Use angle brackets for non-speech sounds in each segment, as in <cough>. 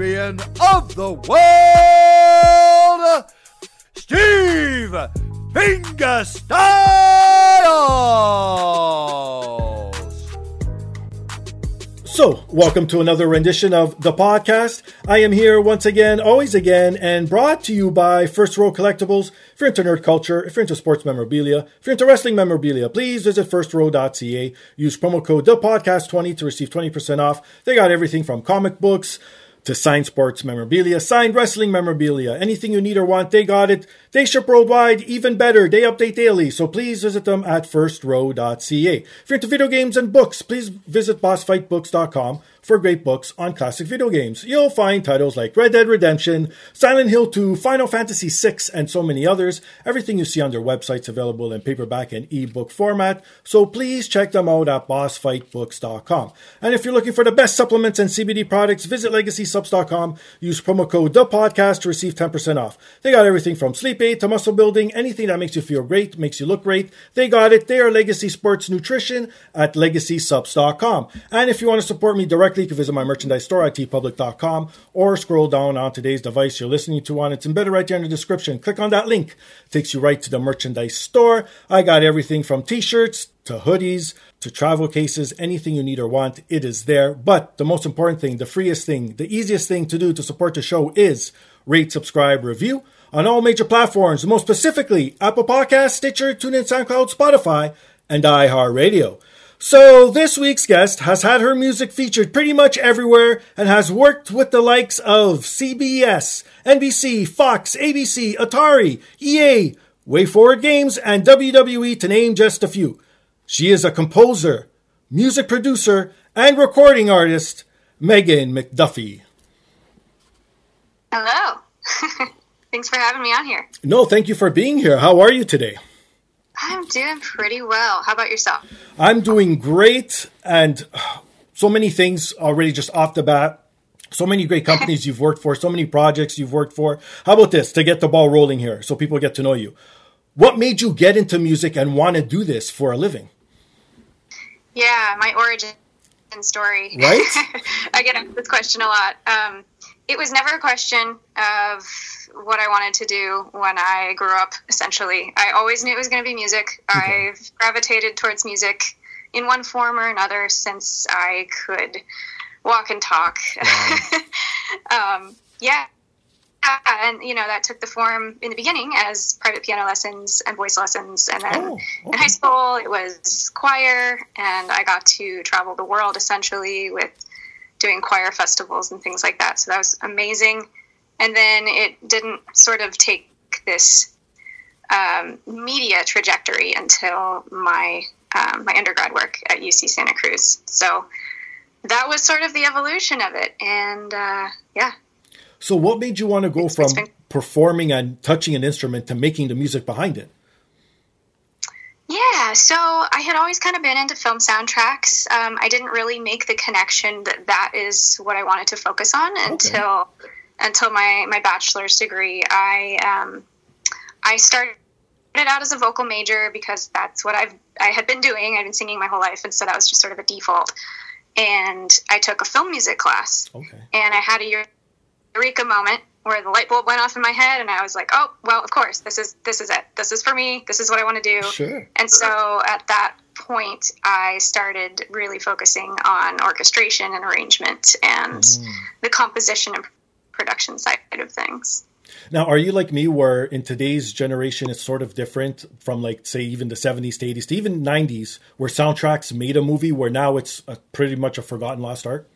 of the world, Steve Fingerstyles. So, welcome to another rendition of the podcast. I am here once again, always again, and brought to you by First Row Collectibles. If you're into nerd culture, if you're into sports memorabilia, if you're into wrestling memorabilia, please visit firstrow.ca. Use promo code the podcast 20 to receive 20% off. They got everything from comic books, to sign sports memorabilia, signed wrestling memorabilia, anything you need or want, they got it. They ship worldwide, even better. They update daily, so please visit them at firstrow.ca. If you're into video games and books, please visit bossfightbooks.com for great books on classic video games. You'll find titles like Red Dead Redemption, Silent Hill 2, Final Fantasy VI, and so many others. Everything you see on their website's available in paperback and ebook format, so please check them out at bossfightbooks.com. And if you're looking for the best supplements and CBD products, visit legacysubs.com. Use promo code the podcast to receive 10% off. They got everything from sleep to muscle building, anything that makes you feel great, makes you look great. They got it. They are Legacy Sports Nutrition at legacysubs.com. And if you want to support me directly, you can visit my merchandise store at teepublic.com or scroll down on today's device you're listening to on. It's embedded right there in the description. Click on that link. It takes you right to the merchandise store. I got everything from t-shirts to hoodies to travel cases, anything you need or want, it is there. But the most important thing, the freest thing, the easiest thing to do to support the show is rate, subscribe, review on all major platforms, most specifically Apple Podcasts, Stitcher, TuneIn, SoundCloud, Spotify, and iHeartRadio. So this week's guest has had her music featured pretty much everywhere and has worked with the likes of CBS, NBC, Fox, ABC, Atari, EA, WayForward Games, and WWE to name just a few. She is a composer, music producer, and recording artist, Megan McDuffee. Hello. <laughs> Thanks for having me on here. No, thank you for being here. How are you today? I'm doing pretty well. How about yourself? I'm doing great, and so many things already just off the bat. So many great <laughs> companies you've worked for, so many projects you've worked for. How about this to get the ball rolling here so people get to know you? What made you get into music and want to do this for a living? Yeah, my origin story. Right? <laughs> I get asked this question a lot. Um, it was never a question of what I wanted to do when I grew up, essentially. I always knew it was going to be music. Okay. I've gravitated towards music in one form or another since I could walk and talk. <laughs> um, yeah. And, you know, that took the form in the beginning as private piano lessons and voice lessons. And then Oh, in high school, it was choir. And I got to travel the world essentially with doing choir festivals and things like that. So that was amazing. And then it didn't sort of take this um, media trajectory until my um, my undergrad work at UC Santa Cruz. So that was sort of the evolution of it. And uh, yeah, So, what made you want to go It's- from it's been- performing and touching an instrument to making the music behind it? Yeah, so I had always kind of been into film soundtracks. Um, I didn't really make the connection that that is what I wanted to focus on until until my my bachelor's degree. I um, I started out as a vocal major because that's what I've I had been doing. I've been singing my whole life, and so that was just sort of a default. And I took a film music class, Okay. and I had a eureka moment where the light bulb went off in my head, and I was like, "Oh, well, of course, this is this is it. This is for me. This is what I want to do." Sure. And so at that point, I started really focusing on orchestration and arrangement and mm. the composition and production side of things. Now, are you like me, where in today's generation it's sort of different from like say even the seventies to eighties to even nineties, where soundtracks made a movie, where now it's a, pretty much a forgotten lost art?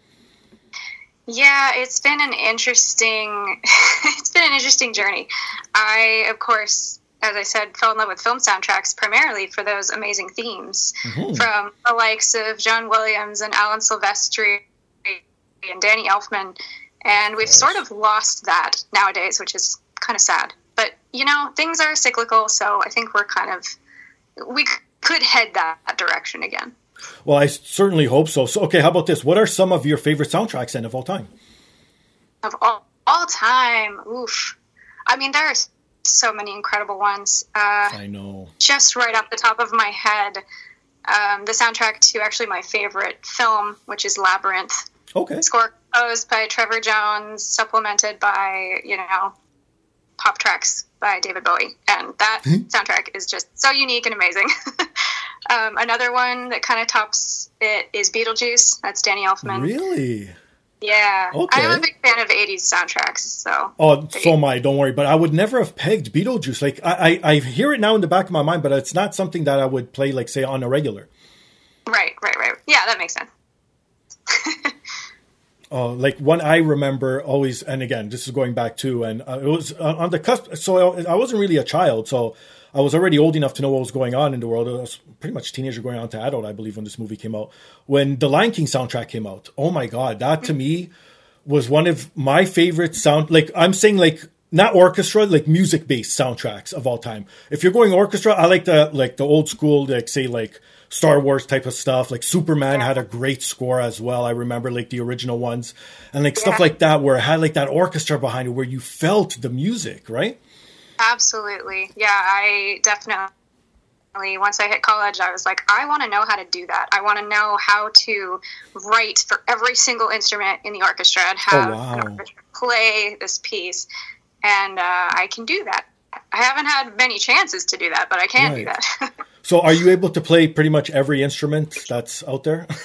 Yeah, it's been an interesting <laughs> it's been an interesting journey. I of course, as I said, fell in love with film soundtracks primarily for those amazing themes mm-hmm. from the likes of John Williams and Alan Silvestri and Danny Elfman. And we've sort of lost that nowadays, which is kind of sad. But you know, things are cyclical, so I think we're kind of we could head that direction again. Well, I certainly hope so. So, okay, how about this? What are some of your favorite soundtracks then of all time? of all, all time. Oof. I mean, there are so many incredible ones. Uh, I know. just right off the top of my head, um, the soundtrack to actually my favorite film, which is Labyrinth. Okay. Score composed by Trevor Jones, supplemented by, you know, pop tracks by David Bowie. And that soundtrack is just so unique and amazing. <laughs> um, another one that kind of tops it is Beetlejuice. That's Danny Elfman. Really? Yeah. Okay. I'm a big fan of 80s soundtracks, so. Oh, so am I. Don't worry. But I would never have pegged Beetlejuice. Like I, I, I hear it now in the back of my mind, but it's not something that I would play like say on a regular. Right, right, right. Yeah, that makes sense. Uh, <laughs> like one I remember always, and again, this is going back to, and uh, it was uh, on the cusp. So I, I wasn't really a child, so I was already old enough to know what was going on in the world. I was pretty much teenager going on to adult, I believe, when this movie came out. When the Lion King soundtrack came out, oh my god, that to me was one of my favorite sound. Like I'm saying, like not orchestra, like music based soundtracks of all time. If you're going orchestra, I like the like the old school, like say like Star Wars type of stuff. Like Superman had a great score as well. I remember like the original ones and like stuff like that where it had like that orchestra behind it where you felt the music, right? Absolutely. Yeah, I definitely. Once I hit college, I was like, I want to know how to do that. I want to know how to write for every single instrument in the orchestra and have Oh, wow. an orchestra play this piece. And uh, I can do that. I haven't had many chances to do that, but I can do that. <laughs> So are you able to play pretty much every instrument that's out there? <laughs>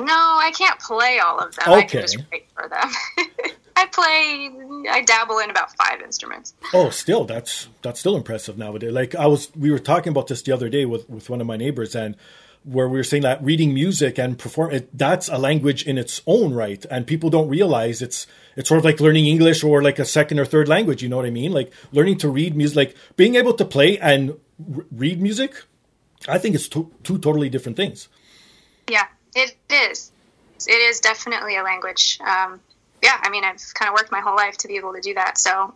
No, I can't play all of them. I can Okay. just write for them. <laughs> I play, I dabble in about five instruments. Oh, still, that's that's still impressive nowadays. Like I was, we were talking about this the other day with with one of my neighbors, and where we were saying that reading music and perform it, that's a language in its own right, and people don't realize it's it's sort of like learning English or like a second or third language. You know what I mean? Like learning to read music, like being able to play and r- read music. I think it's two, two totally different things. Yeah, it is. It is definitely a language. Um, yeah, I mean, I've kind of worked my whole life to be able to do that. So,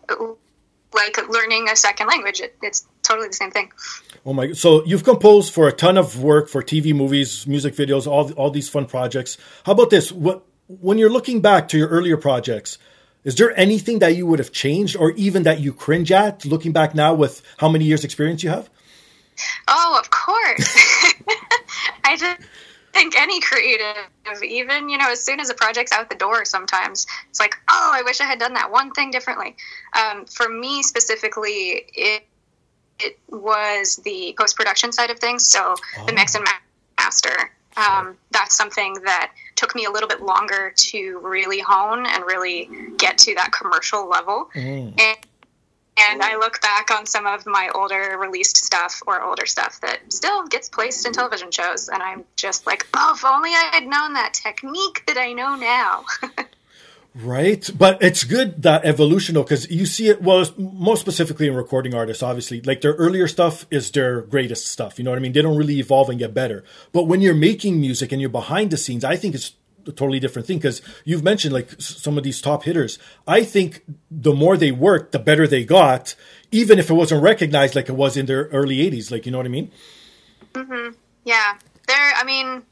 like learning a second language, it, it's totally the same thing. Oh my! So you've composed for a ton of work for TV, movies, music videos, all all these fun projects. How about this? What when you're looking back to your earlier projects, is there anything that you would have changed, or even that you cringe at, looking back now with how many years experience you have? Oh, of course. <laughs> I just think any creative, even you know, as soon as a project's out the door, sometimes it's like, oh, I wish I had done that one thing differently. Um, for me specifically, it it was the post production side of things, so the mix and master. Um, that's something that took me a little bit longer to really hone and really get to that commercial level. And and I look back on some of my older released stuff or older stuff that still gets placed in television shows, and I'm just like, oh, if only I had known that technique that I know now. <laughs> Right, but it's good that evolution because you see it. Well, most specifically in recording artists, obviously, like their earlier stuff is their greatest stuff. You know what I mean? They don't really evolve and get better. But when you're making music and you're behind the scenes, I think it's a totally different thing. Because you've mentioned like some of these top hitters. I think the more they worked, the better they got, even if it wasn't recognized like it was in their early '80s. Like you know what I mean? Mm-hmm. yeah, there. I mean,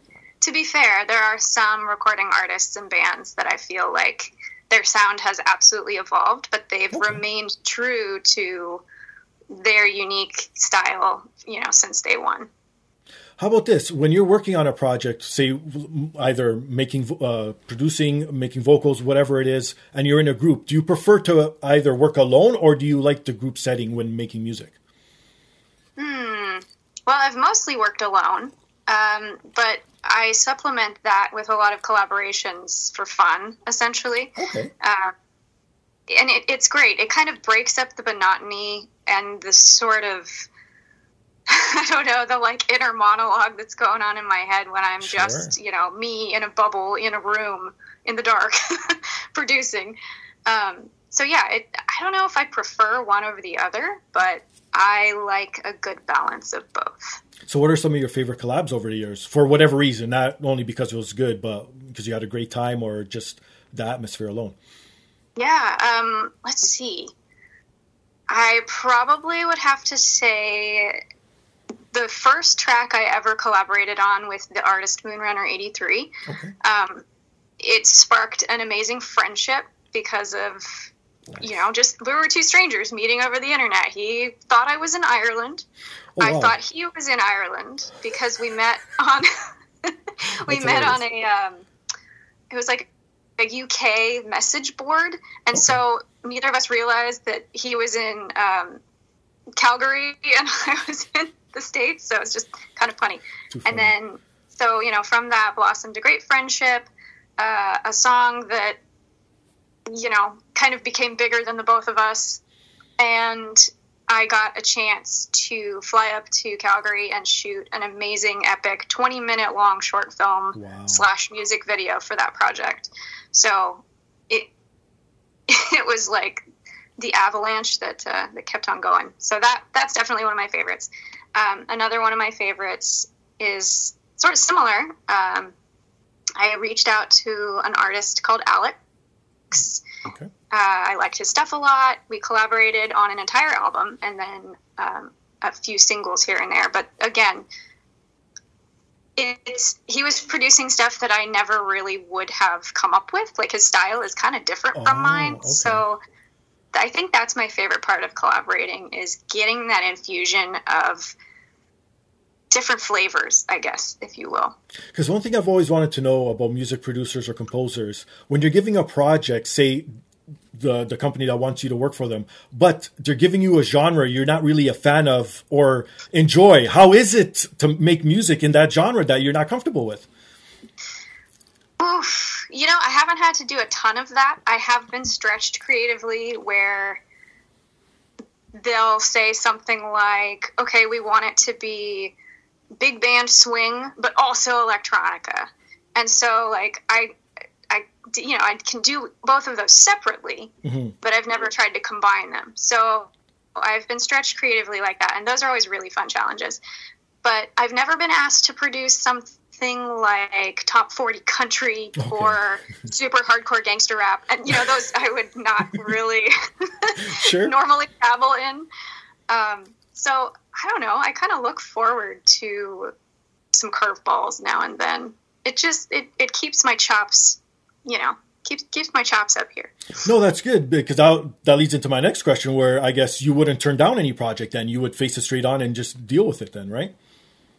to be fair, there are some recording artists and bands that I feel like their sound has absolutely evolved, but they've remained true to their unique style, you know, since day one. How about this? When you're working on a project, say either making, uh, producing, making vocals, whatever it is, and you're in a group, do you prefer to either work alone or do you like the group setting when making music? Hmm. Well, I've mostly worked alone, um, but I supplement that with a lot of collaborations for fun, essentially. Okay. Uh, and it, it's great. It kind of breaks up the monotony and the sort of <laughs> I don't know the like inner monologue that's going on in my head when I'm sure. just you know me in a bubble in a room in the dark <laughs> producing. Um, so yeah, it, I don't know if I prefer one over the other, but I like a good balance of both. So, what are some of your favorite collabs over the years? For whatever reason, not only because it was good, but because you had a great time or just the atmosphere alone. Yeah, um, let's see. I probably would have to say the first track I ever collaborated on with the artist Moonrunner 83. Okay. Um, it sparked an amazing friendship because of, nice. you know, just we were two strangers meeting over the internet. He thought I was in Ireland. Oh, wow. I thought he was in Ireland because we met on <laughs> we That's met hilarious. on a um, it was like a UK message board, and okay. so neither of us realized that he was in um, Calgary <laughs> and I was in the states. So it's just kind of funny. funny. And then so you know from that blossomed a great friendship, uh, a song that you know kind of became bigger than the both of us, and I got a chance to fly up to Calgary and shoot an amazing, epic, 20 minute long short film wow. slash music video for that project. So it <laughs> it was like the avalanche that uh, that kept on going. So that that's definitely one of my favorites. Um, another one of my favorites is sort of similar. Um, I reached out to an artist called Alex. Okay. Uh, I liked his stuff a lot. We collaborated on an entire album and then um, a few singles here and there. But again, it's he was producing stuff that I never really would have come up with. Like his style is kind of different oh, from mine. Okay. So I think that's my favorite part of collaborating is getting that infusion of different flavors, I guess, if you will. Because one thing I've always wanted to know about music producers or composers, when you're giving a project, say the the company that wants you to work for them, but they're giving you a genre you're not really a fan of or enjoy. How is it to make music in that genre that you're not comfortable with? Oof, you know, I haven't had to do a ton of that. I have been stretched creatively where they'll say something like, "Okay, we want it to be big band swing, but also electronica," and so like I I, you know, I can do both of those separately, mm-hmm. but I've never tried to combine them. So I've been stretched creatively like that, and those are always really fun challenges. But I've never been asked to produce something like top 40 country <laughs> okay. or super hardcore gangster rap. And, you know, those I would not <laughs> really <laughs> sure. normally dabble in. Um, so I don't know. I kind of look forward to some curveballs now and then. It just, it, it keeps my chops you know, keeps keeps my chops up here. No, that's good because that that leads into my next question, where I guess you wouldn't turn down any project, then you would face it straight on and just deal with it, then, right?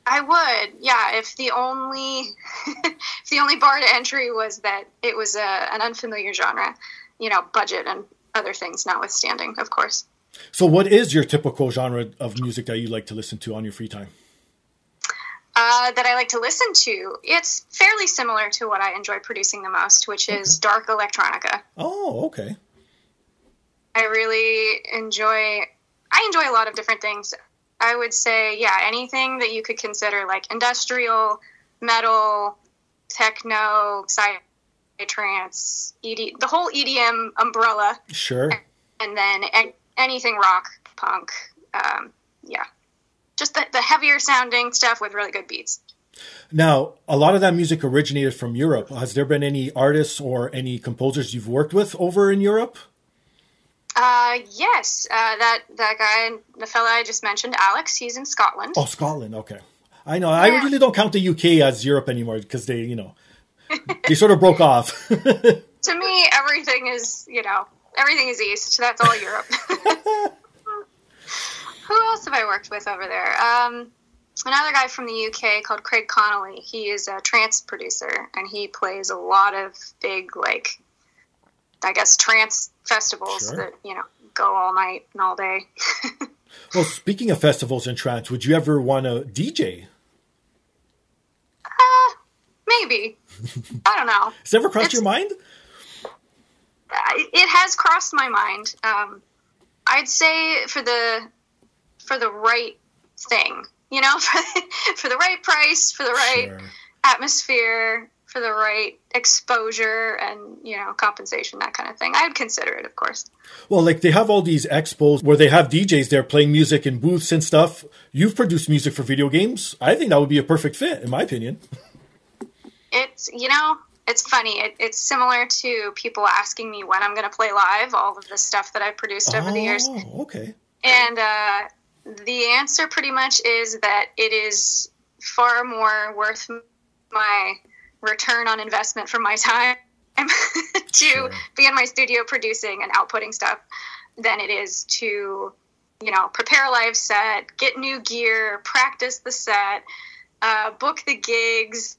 I would, yeah. If the only <laughs> if the only bar to entry was that it was a, an unfamiliar genre, you know, budget and other things notwithstanding, of course. So, what is your typical genre of music that you like to listen to on your free time? Uh, that I like to listen to. It's fairly similar to what I enjoy producing the most, which is okay. dark electronica. Oh, okay. I really enjoy. I enjoy a lot of different things. I would say, yeah, anything that you could consider like industrial, metal, techno, psytrance, ED, the whole EDM umbrella. Sure. And then anything rock, punk. Um, yeah just the, the heavier sounding stuff with really good beats. Now, a lot of that music originated from Europe. Has there been any artists or any composers you've worked with over in Europe? Uh, yes, uh, that that guy, the fella I just mentioned, Alex. He's in Scotland. Oh, Scotland. Okay, I know. Yeah. I really don't count the UK as Europe anymore because they, you know, they sort of broke off. <laughs> to me, everything is, you know, everything is East. That's all Europe. <laughs> Who else have I worked with over there? Um, another guy from the UK called Craig Connelly. He is a trance producer, and he plays a lot of big, like, I guess, trance festivals Sure. that you know go all night and all day. <laughs> Well, speaking of festivals and trance, would you ever want to DJ? uh, maybe. I don't know. Has it ever crossed It's- your mind? It has crossed my mind. Um, I'd say for the for the right thing, you know, <laughs> for, for the right price, for the right Sure. atmosphere, for the right exposure, and you know, compensation, that kind of thing. I'd consider it, of course. Well, like they have all these expos where they have DJs there playing music in booths and stuff. You've produced music for video games. I think that would be a perfect fit, in my opinion. It's you know, it's funny. It, it's similar to people asking me when I'm going to play live. All of the stuff that I've produced over the years. Oh, okay. And uh, the answer pretty much is that it is far more worth my return on investment from my time <laughs> to Sure. be in my studio producing and outputting stuff than it is to, you know, prepare a live set, get new gear, practice the set, uh, book the gigs,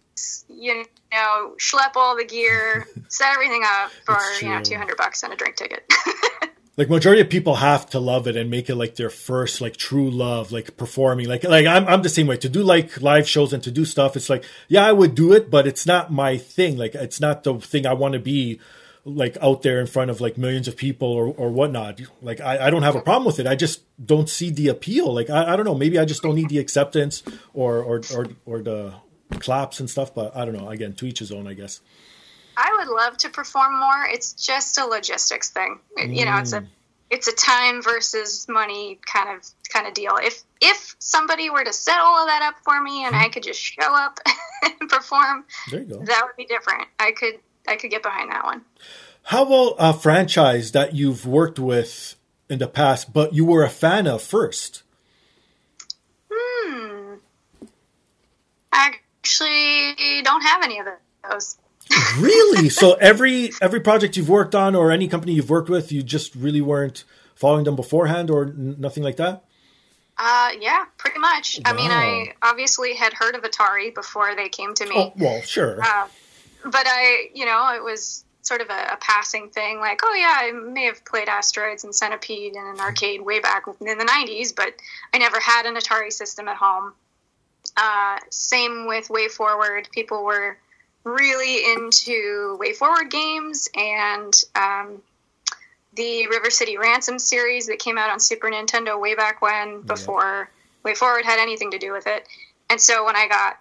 you know, schlep all the gear, <laughs> set everything up for, you know, 200 bucks and a drink ticket. <laughs> Like majority of people have to love it and make it like their first like true love, like performing. Like like I'm I'm the same way. To do like live shows and to do stuff, it's like yeah, I would do it, but it's not my thing. Like it's not the thing I want to be like out there in front of like millions of people or, or whatnot. Like I, I don't have a problem with it. I just don't see the appeal. Like I, I don't know. Maybe I just don't need the acceptance or or or, or the claps and stuff. But I don't know. Again, to each his own, I guess. I would love to perform more. It's just a logistics thing. It- You know, it's Mm. a it's a time versus money kind of kind of deal. If if somebody were to set all of that up for me and I could just show up <laughs> and perform, There you go. that would be different. I could I could get behind that one. How about a franchise that you've worked with in the past, but you were a fan of first? Hmm. I actually don't have any of those. Really? so every every project you've worked on or any company you've worked with, you just really weren't following them beforehand or n- nothing like that? Uh, yeah, pretty much. I mean, I obviously had heard of Atari before they came to me. Oh, well, sure. Uh, but I, you know, it was sort of a, a passing thing. Like, oh yeah, I may have played Asteroids and Centipede in an arcade way back in the '90s, but I never had an Atari system at home. Uh, same with WayForward. People were really into WayForward games and um, the River City Ransom series that came out on Super Nintendo way back when, before WayForward had anything to do with it. And so when I got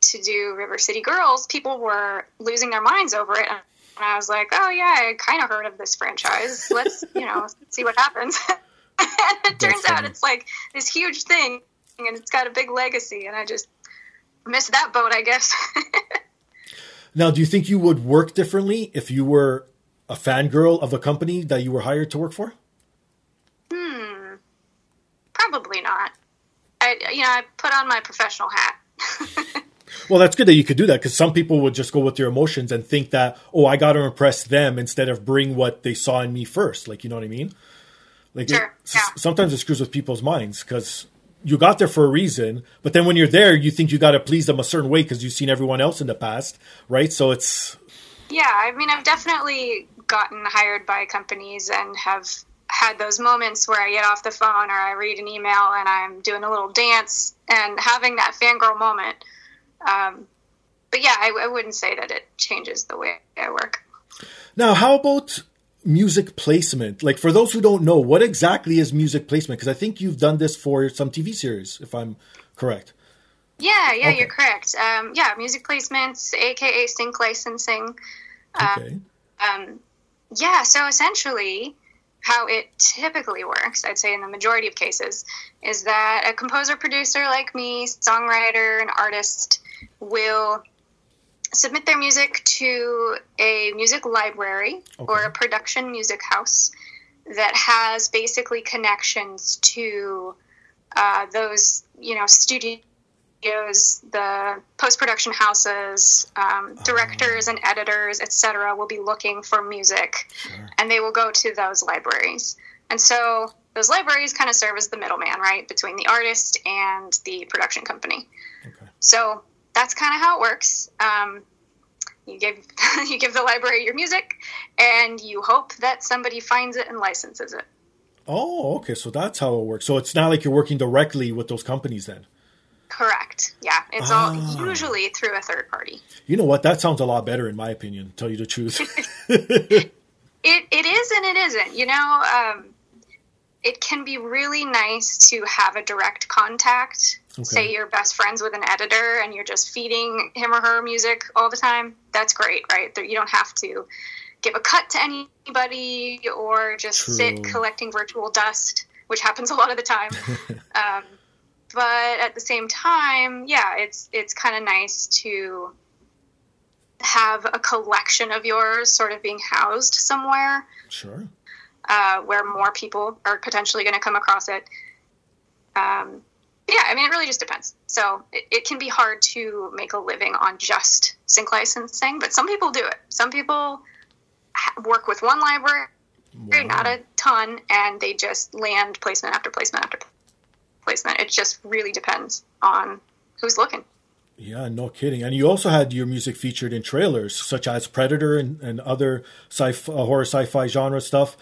to do River City Girls, people were losing their minds over it. And I was like, oh, yeah, I kind of heard of this franchise. Let's, <laughs> you know, see what happens. <laughs> and it turns out it's like this huge thing and it's got a big legacy. And I just missed that boat, I guess. <laughs> now, do you think you would work differently if you were a fangirl of a company that you were hired to work for? hmm. Probably not. I, you know, I put on my professional hat. <laughs> Well, that's good that you could do that because some people would just go with their emotions and think that, oh, I got to impress them instead of bring what they saw in me first. Like, you know what I mean? Like, Sure, it, yeah. sometimes it screws with people's minds because you got there for a reason, but then when you're there, you think you got to please them a certain way because you've seen everyone else in the past, right? So it's Yeah, I mean, I've definitely gotten hired by companies and have had those moments where I get off the phone or I read an email and I'm doing a little dance and having that fangirl moment. Um, but yeah, I, I wouldn't say that it changes the way I work. now how about music placement? Like, for those who don't know, what exactly is music placement? Because I think you've done this for some TV series, if I'm correct. Yeah, yeah, Okay. you're correct. Um, yeah, music placements, aka sync licensing. Okay. Um, yeah, so essentially, how it typically works, I'd say in the majority of cases, is that a composer producer like me, songwriter, and artist will submit their music to a music library or a production music house that has basically connections to uh, those, you know, studios, the post production houses, um, directors and editors, etc., will be looking for music, and they will go to those libraries. And so those libraries kind of serve as the middleman, right, between the artist and the production company. Okay. So that's kind of how it works. Um, you give <laughs> you give the library your music, and you hope that somebody finds it and licenses it. Oh, okay. So that's how it works. So it's not like you're working directly with those companies then. Correct. Yeah, it's Ah. all usually through a third party. You know what? That sounds a lot better in my opinion. Tell you the truth. <laughs> It it is and it isn't. You know, um, it can be really nice to have a direct contact. Okay. Say you're best friends with an editor and you're just feeding him or her music all the time. That's great, right? You don't have to give a cut to anybody or just sit collecting virtual dust, which happens a lot of the time. <laughs> um, but at the same time, yeah, it's it's kind of nice to have a collection of yours sort of being housed somewhere sure. Uh, where more people are potentially going to come across it. Um, yeah, I mean, it really just depends. So it, it can be hard to make a living on just sync licensing, but some people do it. Some people ha- work with one library, Wow. not a ton, and they just land placement after placement after placement. It just really depends on who's looking. Yeah, no kidding. And you also had your music featured in trailers such as Predator and, and other sci uh, horror sci-fi genre stuff.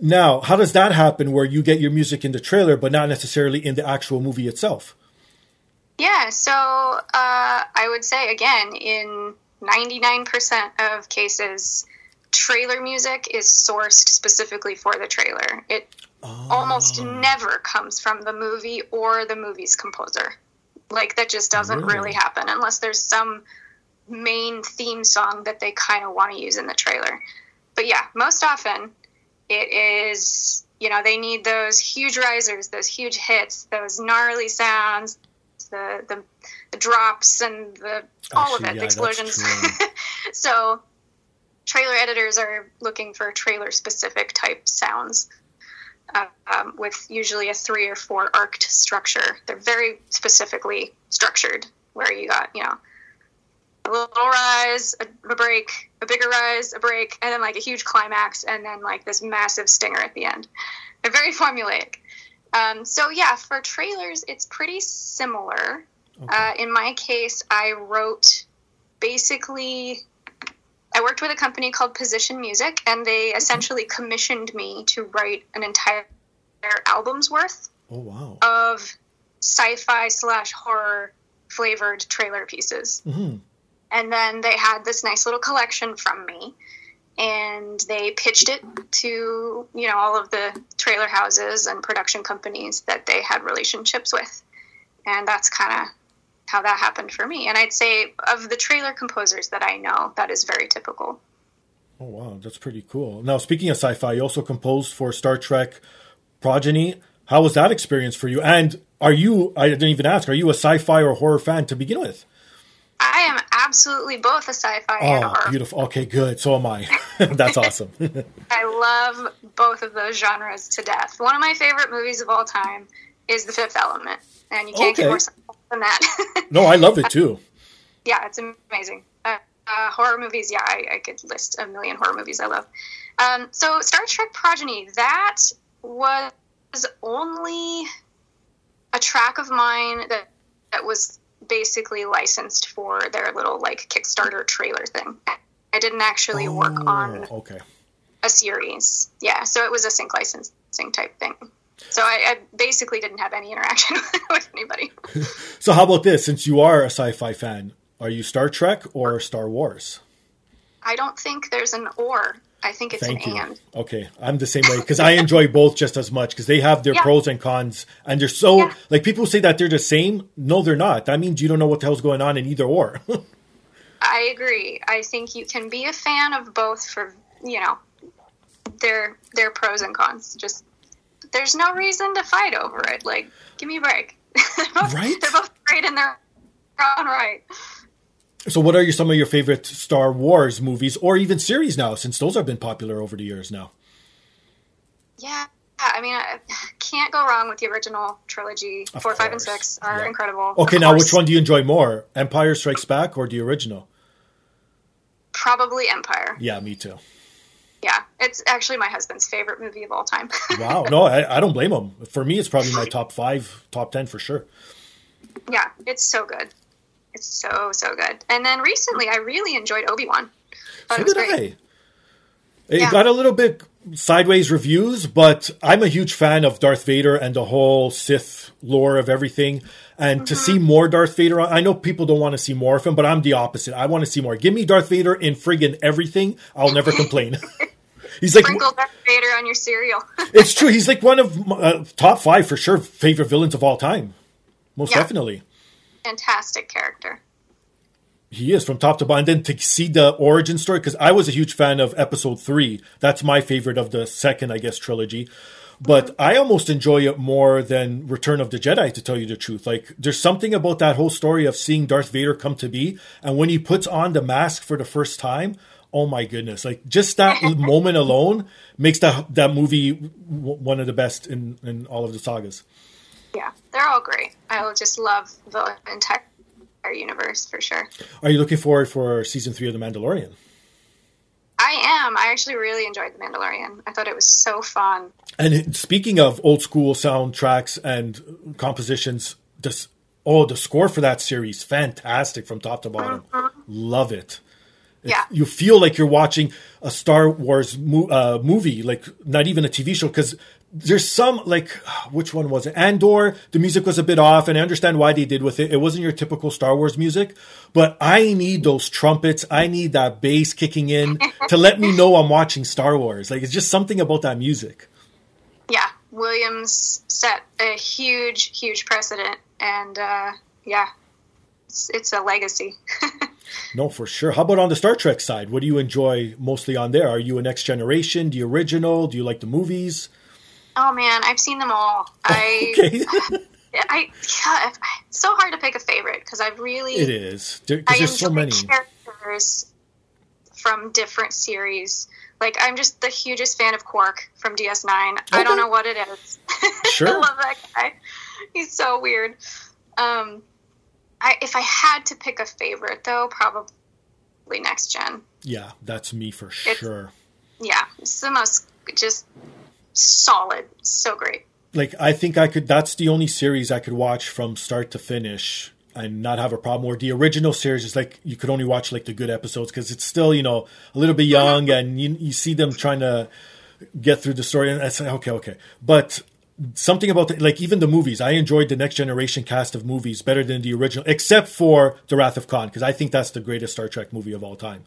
Now, how does that happen where you get your music in the trailer but not necessarily in the actual movie itself? Yeah, so uh, I would say again, in 99% of cases, trailer music is sourced specifically for the trailer. It almost never comes from the movie or the movie's composer. Like, that just doesn't Really? really happen unless there's some main theme song that they kind of want to use in the trailer. But yeah, most often it is, you know, they need those huge risers, those huge hits, those gnarly sounds, the the, the drops and the all Actually, of it, yeah, the explosions. <laughs> so trailer editors are looking for trailer specific type sounds. Uh, um, with usually a three or four arced structure. They're very specifically structured, where you got, you know, a little rise, a, a break, a bigger rise, a break, and then like a huge climax, and then like this massive stinger at the end. They're very <laughs> formulaic. Um, so yeah, for trailers, it's pretty similar. Okay. Uh, in my case, I wrote basically. I worked with a company called Position Music, and they essentially commissioned me to write an entire album's worth oh wow. of sci-fi slash horror flavored trailer pieces hmm and then they had this nice little collection from me and they pitched it to you know all of the trailer houses and production companies that they had relationships with and that's kind of how that happened for me and i'd say of the trailer composers that i know that is very typical Oh wow, that's pretty cool. Now, speaking of sci-fi, you also composed for Star Trek Progeny. How was that experience for you? And are you? I didn't even ask. Are you a sci-fi or horror fan to begin with? i am absolutely both a sci-fi and Oh, horror beautiful. Okay, good. So am I. <laughs> That's awesome. <laughs> I love both of those genres to death. One of my favorite movies of all time is The Fifth Element, and you can't Okay. get more simple than that. <laughs> no, I love it too. yeah, it's amazing. Uh, uh, horror movies, yeah, I, I could list a million horror movies I love. Um, so Star Trek Progeny, that was only a track of mine that that was basically licensed for their little like Kickstarter trailer thing. I didn't actually work oh, on Oh, okay. a series. Yeah, so it was a sync licensing type thing. So I, I basically didn't have any interaction <laughs> with anybody. <laughs> So how about this? Since you are a sci-fi fan, are you Star Trek or Star Wars? I don't think there's an or. I think it's Thank an you. and. Okay, I'm the same way because I enjoy both just as much because they have their Yeah. pros and cons, and they're so Yeah. like people say that they're the same. No, they're not. That means you don't know what the hell's going on in either or. <laughs> I agree. I think you can be a fan of both for you know their their pros and cons. Just there's no reason to fight over it. Like, give me a break. <laughs> they're, both, Right? they're both great in their own right. So, what are your, some of your favorite Star Wars movies or even series now? Since those have been popular over the years now. Yeah, I mean, I can't go wrong with the original trilogy. Of Four, five, and six are Yeah. incredible. Okay, now which one do you enjoy more, Empire Strikes Back or the original? Probably Empire. Yeah, me too. Yeah, It's actually my husband's favorite movie of all time. <laughs> wow. No, I, I don't blame him. For me, it's probably my <laughs> top five, top 10 for sure. yeah, it's so good. It's so so good. And then recently, I really enjoyed Obi Wan. So did great. I. It Yeah. got a little bit sideways reviews, but I'm a huge fan of Darth Vader and the whole Sith lore of everything. And to Mm-hmm. see more Darth Vader, I know people don't want to see more of him, but I'm the opposite. I want to see more. Give me Darth Vader in friggin' everything. I'll never <laughs> complain. <laughs> He's like, Sprinkle Darth Vader on your cereal. <laughs> it's true. He's like one of my, uh, top five for sure favorite villains of all time. Most Yeah. definitely. Fantastic character. He is from top to bottom. And then to see the origin story, because I was a huge fan of episode three. That's my favorite of the second, I guess, trilogy. But I almost enjoy it more than Return of the Jedi, to tell you the truth. Like, there's something about that whole story of seeing Darth Vader come to be. And when he puts on the mask for the first time, oh my goodness. Like, just that <laughs> moment alone makes that, that movie w- one of the best in, in all of the sagas. Yeah, they're all great. I will just love the entire universe for sure. Are you looking forward for season three of The Mandalorian? I am. I actually really enjoyed The Mandalorian. I thought it was so fun. And speaking of old school soundtracks and compositions, this oh the score for that series fantastic from top to bottom. Love it. Yeah. You feel like you're watching a Star Wars mo- uh, movie, like not even a TV show, because there's some like which one was it? Andor. The music was a bit off, and I understand why they did with it. It wasn't your typical Star Wars music, but I need those trumpets. I need that bass kicking in <laughs> to let me know I'm watching Star Wars. Like it's just something about that music. Yeah, Williams set a huge, huge precedent, and uh, yeah, it's, it's a legacy. <laughs> No, for sure. How about on the Star Trek side? What do you enjoy mostly on there? Are you a next generation? The original? Do you like the movies? Oh man, I've seen them all. <laughs> I, Okay. <laughs> I, yeah, it's so hard to pick a favorite because I've really it is. I there's so many. characters from different series. Like I'm just the hugest fan of Quark from DS9. I don't know what it is. <laughs> Sure. I love that guy. He's so weird. Um, I if I had to pick a favorite though, probably Next Gen. Yeah, that's me for It's- sure. Yeah, it's the most just solid, so great. Like, I think I could, that's the only series I could watch from start to finish and not have a problem. Or the original series is like, you could only watch like the good episodes because it's still, you know, a little bit young and you, you see them trying to get through the story. And I say, okay, okay. But something about the, like even the movies i enjoyed the next generation cast of movies better than the original except for the wrath of khan because i think that's the greatest star trek movie of all time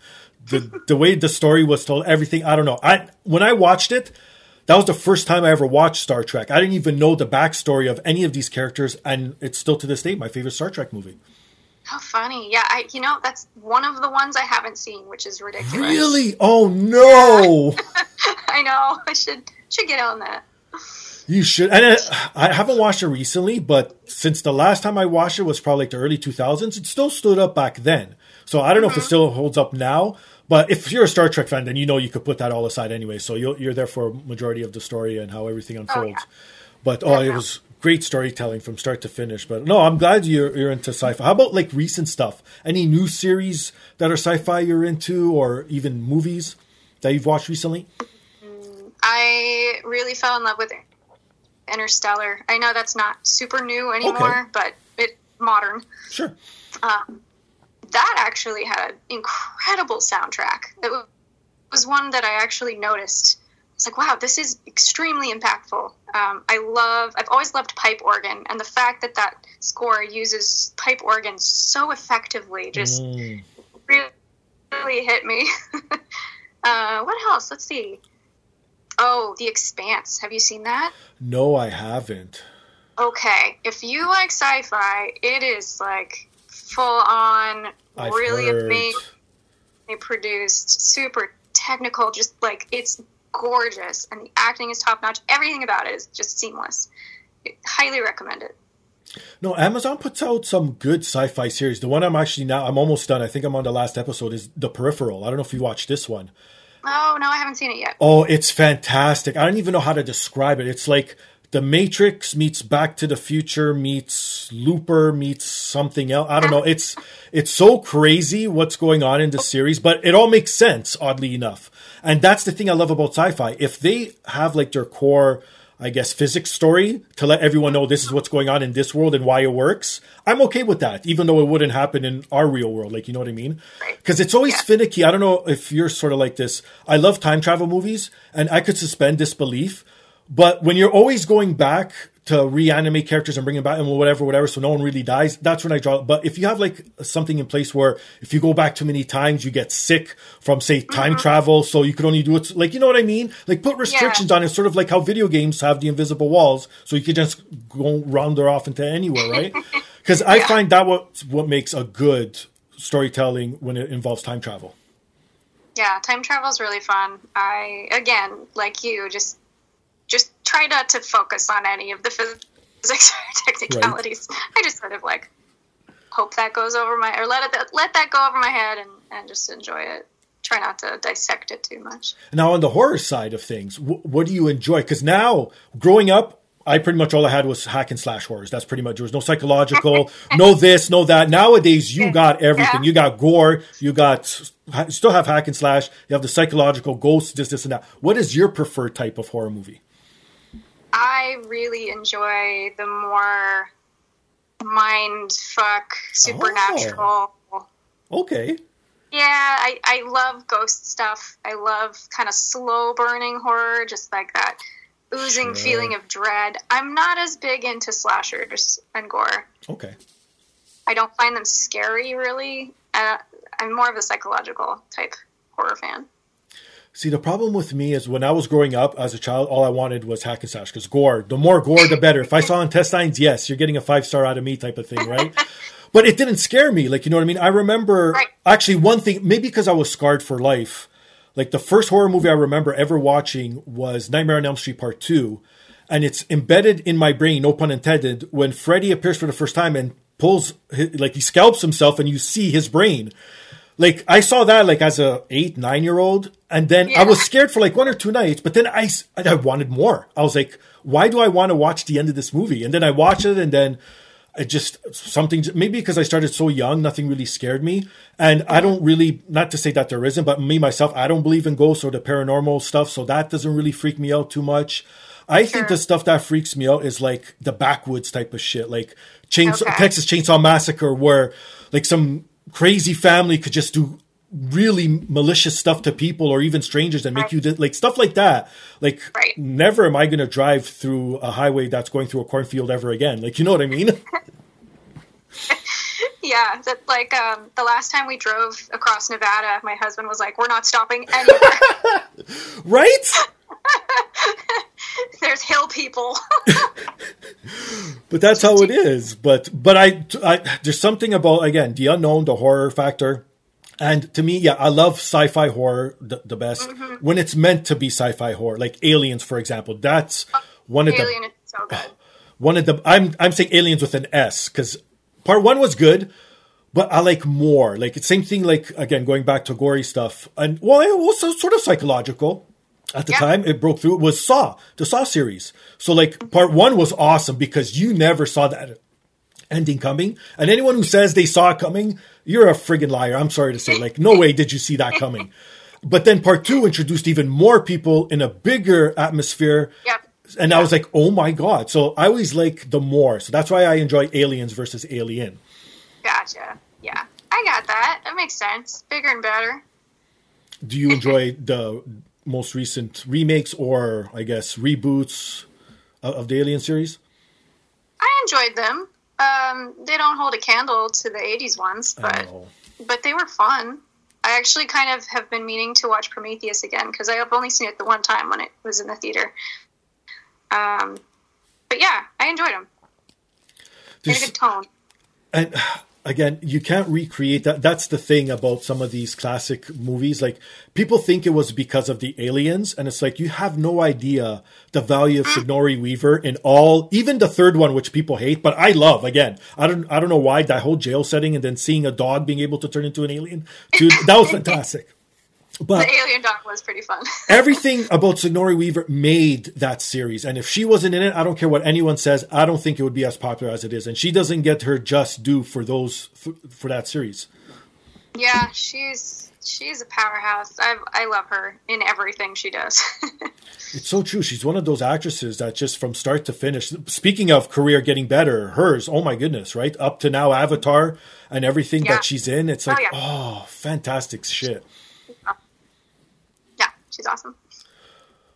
the the way the story was told everything i don't know i when i watched it that was the first time i ever watched star trek i didn't even know the backstory of any of these characters and it's still to this day my favorite star trek movie How funny. Yeah, I you know, that's one of the ones I haven't seen, which is ridiculous. really oh no <laughs> I know. I should should get on that. You should. And I, I haven't watched it recently, but since the last time I watched it was probably like the early 2000s, it still stood up back then. So I don't know if it mm-hmm. still holds up now. But if you're a Star Trek fan, then you know you could put that all aside anyway. So you're, you're there for a majority of the story and how everything unfolds. yeah. But oh, it was great storytelling from start to finish. But no, I'm glad you're, you're into sci-fi. How about like recent stuff? Any new series that are sci-fi you're into, or even movies that you've watched recently? I really fell in love with Interstellar. I know that's not super new anymore, Okay. but it modern. Sure. Um, that actually had an incredible soundtrack. It was one that I actually noticed. It's like, wow, this is extremely impactful. Um, I love, I've always loved pipe organ, and the fact that that score uses pipe organ so effectively just Mm. really, really hit me. <laughs> uh, what else? Let's see. Oh, The Expanse. Have you seen that? No, I haven't. Okay, if you like sci-fi, it is like full on, I've really heard. amazing produced, super technical. Just like it's gorgeous, and the acting is top notch. Everything about it is just seamless. Highly recommend it. No, Amazon puts out some good sci-fi series. The one I'm actually now I'm almost done. I think I'm on the last episode is The Peripheral. I don't know if you watched this one. Oh no, I haven't seen it yet. Oh, it's fantastic. I don't even know how to describe it. It's like the Matrix meets Back to the Future meets Looper meets something else. I don't know. It's it's so crazy what's going on in this series, but it all makes sense, oddly enough. And that's the thing I love about sci-fi. If they have like their core, I guess, physics story to let everyone know this is what's going on in this world and why it works, I'm okay with that, even though it wouldn't happen in our real world. Like, you know what I mean? Because it's always Yeah. finicky. I don't know if you're sort of like this. I love time travel movies, and I could suspend disbelief. But when you're always going back to reanimate characters and bring them back and whatever, whatever, so no one really dies, that's when I draw. But if you have like something in place where if you go back too many times, you get sick from say time mm-hmm. travel, so you could only do it, like you know what I mean? Like put restrictions on it, sort of like how video games have the invisible walls, so you could just go rounder off into anywhere, right? <laughs> Because I find that what what makes a good storytelling when it involves time travel. Yeah, time travel is really fun. I again, like you, just just try not to focus on any of the physics <laughs> or technicalities. I just sort of like hope that goes over my or let it let that go over my head and and just enjoy it. Try not to dissect it too much. Now, on the horror side of things, wh- what do you enjoy? Because now, growing up, I pretty much all I had was hack and slash horrors. That's pretty much there was no psychological, <laughs> no this, no that. Nowadays, you got everything. Yeah. You got gore. You got you still have hack and slash. You have the psychological ghosts, this, this, and that. What is your preferred type of horror movie? I really enjoy the more mind fuck supernatural. Okay, Yeah, I, I love ghost stuff. I love kind of slow burning horror, just like that oozing Sure. feeling of dread. I'm not as big into slashers and gore. okay. I don't find them scary, really. Uh, I'm more of a psychological type horror fan. See, the problem with me is when I was growing up as a child, all I wanted was hack and slash because gore. The more gore, the better. If I saw intestines, yes, you're getting a five star out of me type of thing, right? <laughs> but it didn't scare me. Like, you know what I mean? I remember Right. actually one thing, maybe because I was scarred for life. Like the first horror movie I remember ever watching was Nightmare on Elm Street Part 2. And it's embedded in my brain, no pun intended, when Freddy appears for the first time and pulls, like he scalps himself and you see his brain like I saw that like as a eight nine year old, and then I was scared for like one or two nights. But then I I wanted more. I was like, why do I want to watch the end of this movie? And then I watched it, and then it just something maybe because I started so young, nothing really scared me. And I don't really not to say that there isn't, but me myself, I don't believe in ghosts or the paranormal stuff, so that doesn't really freak me out too much. I think the stuff that freaks me out is like the backwoods type of shit, like chainsaw, Okay. Texas Chainsaw Massacre, where like some crazy family could just do really malicious stuff to people or even strangers and make you di- like stuff like that. Like, Right. never am I going to drive through a highway that's going through a cornfield ever again. Like, you know what I mean? <laughs> <laughs> Yeah, that like um, the last time we drove across Nevada, my husband was like, "We're not stopping anywhere. <laughs> right? <laughs> There's hill people." <laughs> But that's how it <laughs> is. But but I, I there's something about again the unknown, the horror factor, and to me, yeah, I love sci-fi horror the, the best mm-hmm. when it's meant to be sci-fi horror, like Aliens, for example. That's one of the Alien is so good. <sighs> one of the I'm I'm saying aliens with an S because part one was good, but I like more. Like it's same thing. Like again, going back to gory stuff, and well, it was sort of psychological. At the Yeah. time, it broke through. It was Saw, the Saw series. So like part one was awesome because you never saw that ending coming. And anyone who says they saw it coming, you're a friggin' liar. I'm sorry to say. Like, no way did you see that coming. <laughs> But then part two introduced even more people in a bigger atmosphere. Yep. And I was like, oh my God. So I always like the more. So that's why I enjoy Aliens versus Alien. Gotcha. Yeah, I got that. That makes sense. Bigger and better. Do you enjoy <laughs> the most recent remakes or, I guess, reboots of, of the Alien series? I enjoyed them. Um, they don't hold a candle to the '80s ones, but but they were fun. I actually kind of have been meaning to watch Prometheus again because I have only seen it the one time when it was in the theater. Um, but yeah, I enjoyed them. They had a good tone. and again you can't recreate that. That's the thing about some of these classic movies. Like people think it was because of the aliens and it's like you have no idea the value of sigourney weaver in all even the third one which people hate but i love again. I don't i don't know why that whole jail setting and then seeing a dog being able to turn into an alien. Dude that was <laughs> fantastic But the alien dog was pretty fun. <laughs> everything about Sigourney Weaver made that series, and if she wasn't in it, I don't care what anyone says. I don't think it would be as popular as it is, and she doesn't get her just due for those for that series. Yeah, she's she's a powerhouse. I I love her in everything she does. <laughs> It's so true. She's one of those actresses that just from start to finish. Speaking of career getting better, hers, oh my goodness, right up to now, Avatar and everything Yeah. that she's in. It's Oh, like, yeah. oh, fantastic shit. She's awesome.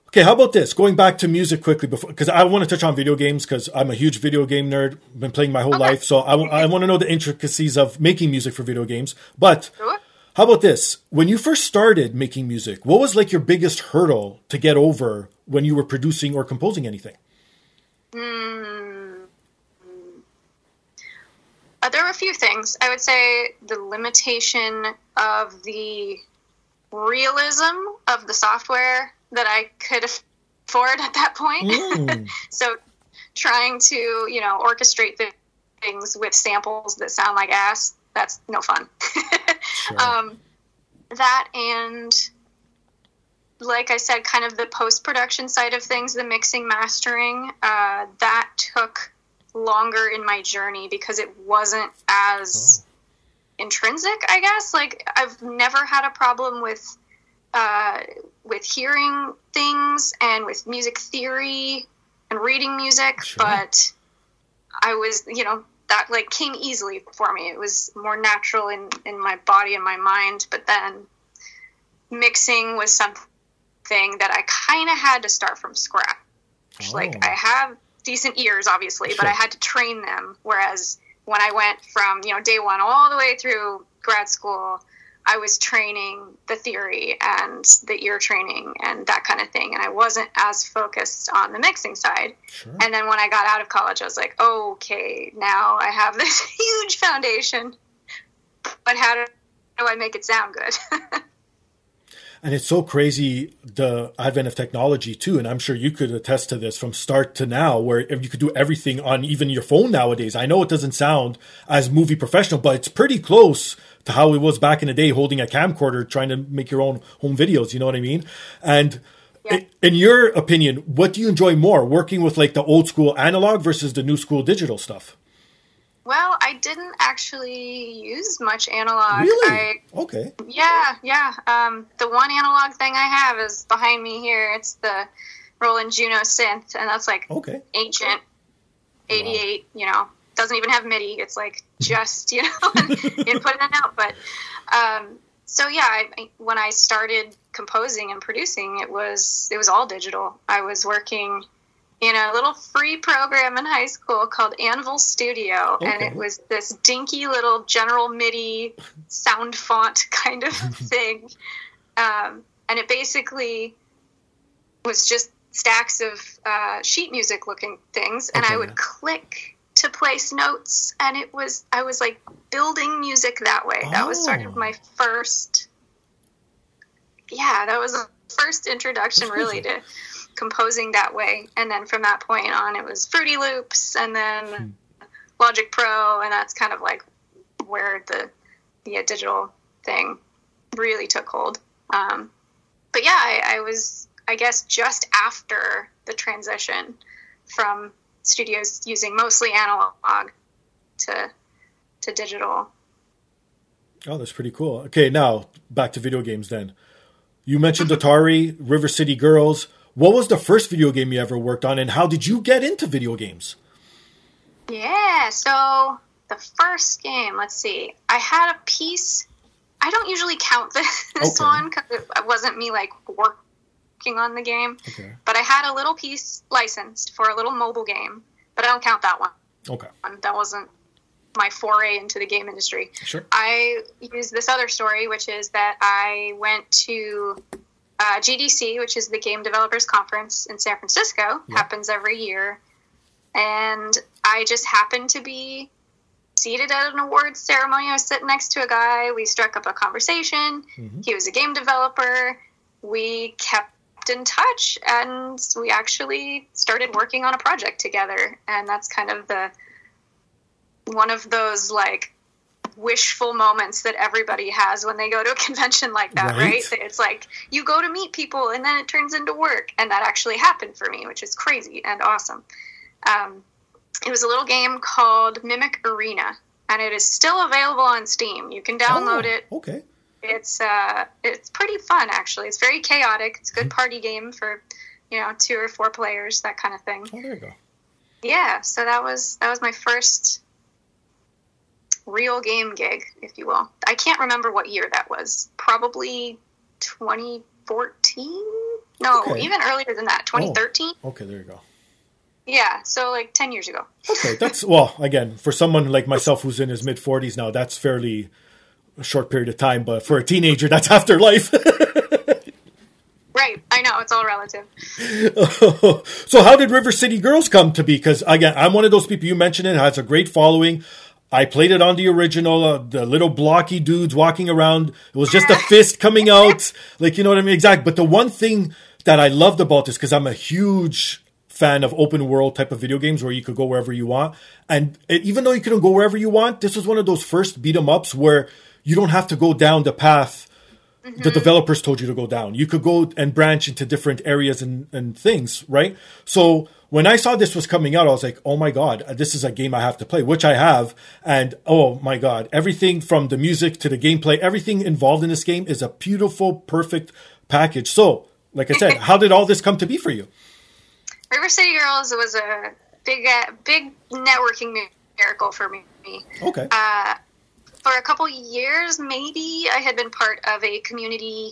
Okay, how about this? Going back to music quickly before, because I want to touch on video games because I'm a huge video game nerd. Been playing my whole Okay. life, so I, want to know the intricacies of making music for video games. But Sure. how about this? When you first started making music, what was like your biggest hurdle to get over when you were producing or composing anything? Uh, there were a few things. I would say the limitation of the realism of the software that I could afford at that point. Mm. <laughs> so trying to, you know, orchestrate the things with samples that sound like ass, that's no fun. Sure. <laughs> um, that and like I said, kind of the post production side of things, the mixing, mastering, uh, that took longer in my journey because it wasn't as intrinsic, I guess. Like I've never had a problem with uh, with hearing things and with music theory and reading music, Sure. but I was, you know, that like came easily for me. It was more natural in in my body and my mind, but then mixing was something that I kind of had to start from scratch. Like Oh. I have decent ears, obviously, but I had to train them. Whereas when I went from you know day one all the way through grad school, I was training the theory and the ear training and that kind of thing, and I wasn't as focused on the mixing side. Sure. And then when I got out of college, I was like, okay, now I have this <laughs> huge foundation, but how do, how do I make it sound good? <laughs> And it's so crazy the advent of technology too, and I'm sure you could attest to this from start to now, where you could do everything on even your phone nowadays. I know it doesn't sound as movie professional, but it's pretty close to how it was back in the day, holding a camcorder trying to make your own home videos. You know what I mean? And Yeah. in your opinion, what do you enjoy more, working with like the old school analog versus the new school digital stuff? Well, I didn't actually use much analog. Really? I, Okay. yeah, yeah. Um, the one analog thing I have is behind me here. It's the Roland Juno synth, and that's like Okay. ancient 88 you know doesn't even have midi it's like <laughs> just you know <laughs> input and output um, so yeah I- when i started composing and producing it was it was all digital i was working in a little free program in high school called anvil studio. And it was this dinky little general midi sound font <laughs> kind of <laughs> thing. Um, and it basically was just stacks of uh, sheet music looking things. And Okay. i would click to place notes. And it was i was like building music that way. That was sort of Oh. my first yeah that was the first introduction really to composing that way and then from that point on it was fruity loops and then Hmm. logic pro and that's kind of like where the the uh, digital thing really took hold um, but yeah I, I was i guess just after the transition from studios using mostly analog to to digital Oh, that's pretty cool. Okay, now back to video games then. You mentioned Atari, River City Girls. What was the first video game you ever worked on, and how did you get into video games? Yeah, so the first game, let's see. I had a piece. I don't usually count this, <laughs> this Okay. one because it wasn't me like working on the game, Okay. but I had a little piece licensed for a little mobile game, but I don't count that one. Okay. Um, that wasn't my foray into the game industry. Sure. I used this other story, which is that I went to uh, GDC, which is the Game Developers Conference in San Francisco. Yeah. Happens every year, and I just happened to be seated at an awards ceremony. I was sitting next to a guy. We struck up a conversation. Mhm. He was a game developer. We kept in touch, and we actually started working on a project together. And that's kind of the one of those like wishful moments that everybody has when they go to a <laughs> convention like that, right? Right. It's like you go to meet people and then it turns into work. And that actually happened for me, which is crazy and awesome. Um, it was a little game called Mimic Arena, and it is still available on Steam. You can download Oh, it. Okay. It's uh, it's pretty fun actually. It's very chaotic. It's a good party game for you know two or four players, that kind of thing. Oh, there you go. Yeah, so that was that was my first real game gig, if you will. I can't remember what year that was. Probably 2014. No, Okay. even earlier than that, 2013. Okay, there you go. Yeah, so like 10 years ago. Okay, that's well, again, for someone like myself who's in his mid 40s now, that's fairly a short period of time, but for a teenager, that's after life. <laughs> Right, I know it's all relative. <laughs> so how did River City Girls come to be? Because again, I'm one of those people you mentioned it has a great following. I played it on the original, uh, the little blocky dudes walking around. It was just a <laughs> fist coming out, like you know what I mean, exact. But the one thing that I loved about this, because I'm a huge fan of open world type of video games where you could go wherever you want, and even though you couldn't go wherever you want, this was one of those first beat 'em ups where you don't have to go down the path the developers told you to go down. You could go and branch into different areas and, and things, right? So when I saw this was coming out, I was like, oh my God, this is a game I have to play, which I have. And oh my God, everything from the music to the gameplay, everything involved in this game is a beautiful, perfect package. So, like I said, <laughs> how did all this come to be for you? River City Girls was a big, uh, big networking miracle for me. Okay. Uh, for a couple years, maybe I had been part of a community,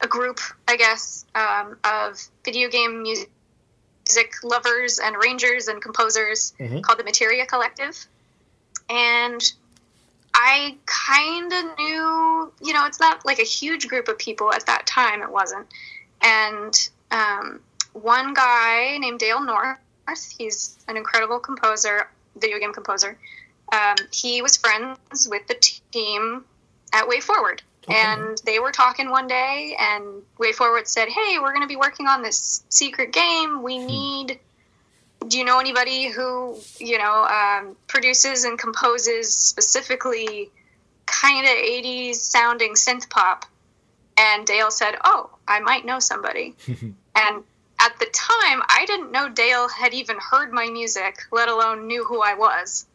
a group, I guess, um, of video game music lovers and arrangers and composers Mhm. called the Materia Collective. And I kind of knew, you know, it's not like a huge group of people at that time, it wasn't. And um, one guy named Dale North, he's an incredible composer, video game composer. Um, he was friends with the team at WayForward. Okay. And they were talking one day, and WayForward said, Hey, we're going to be working on this secret game. We need. Do you know anybody who, you know, um, produces and composes specifically kind of 80s sounding synth pop? And Dale said, Oh, I might know somebody. <laughs> and at the time, I didn't know Dale had even heard my music, let alone knew who I was.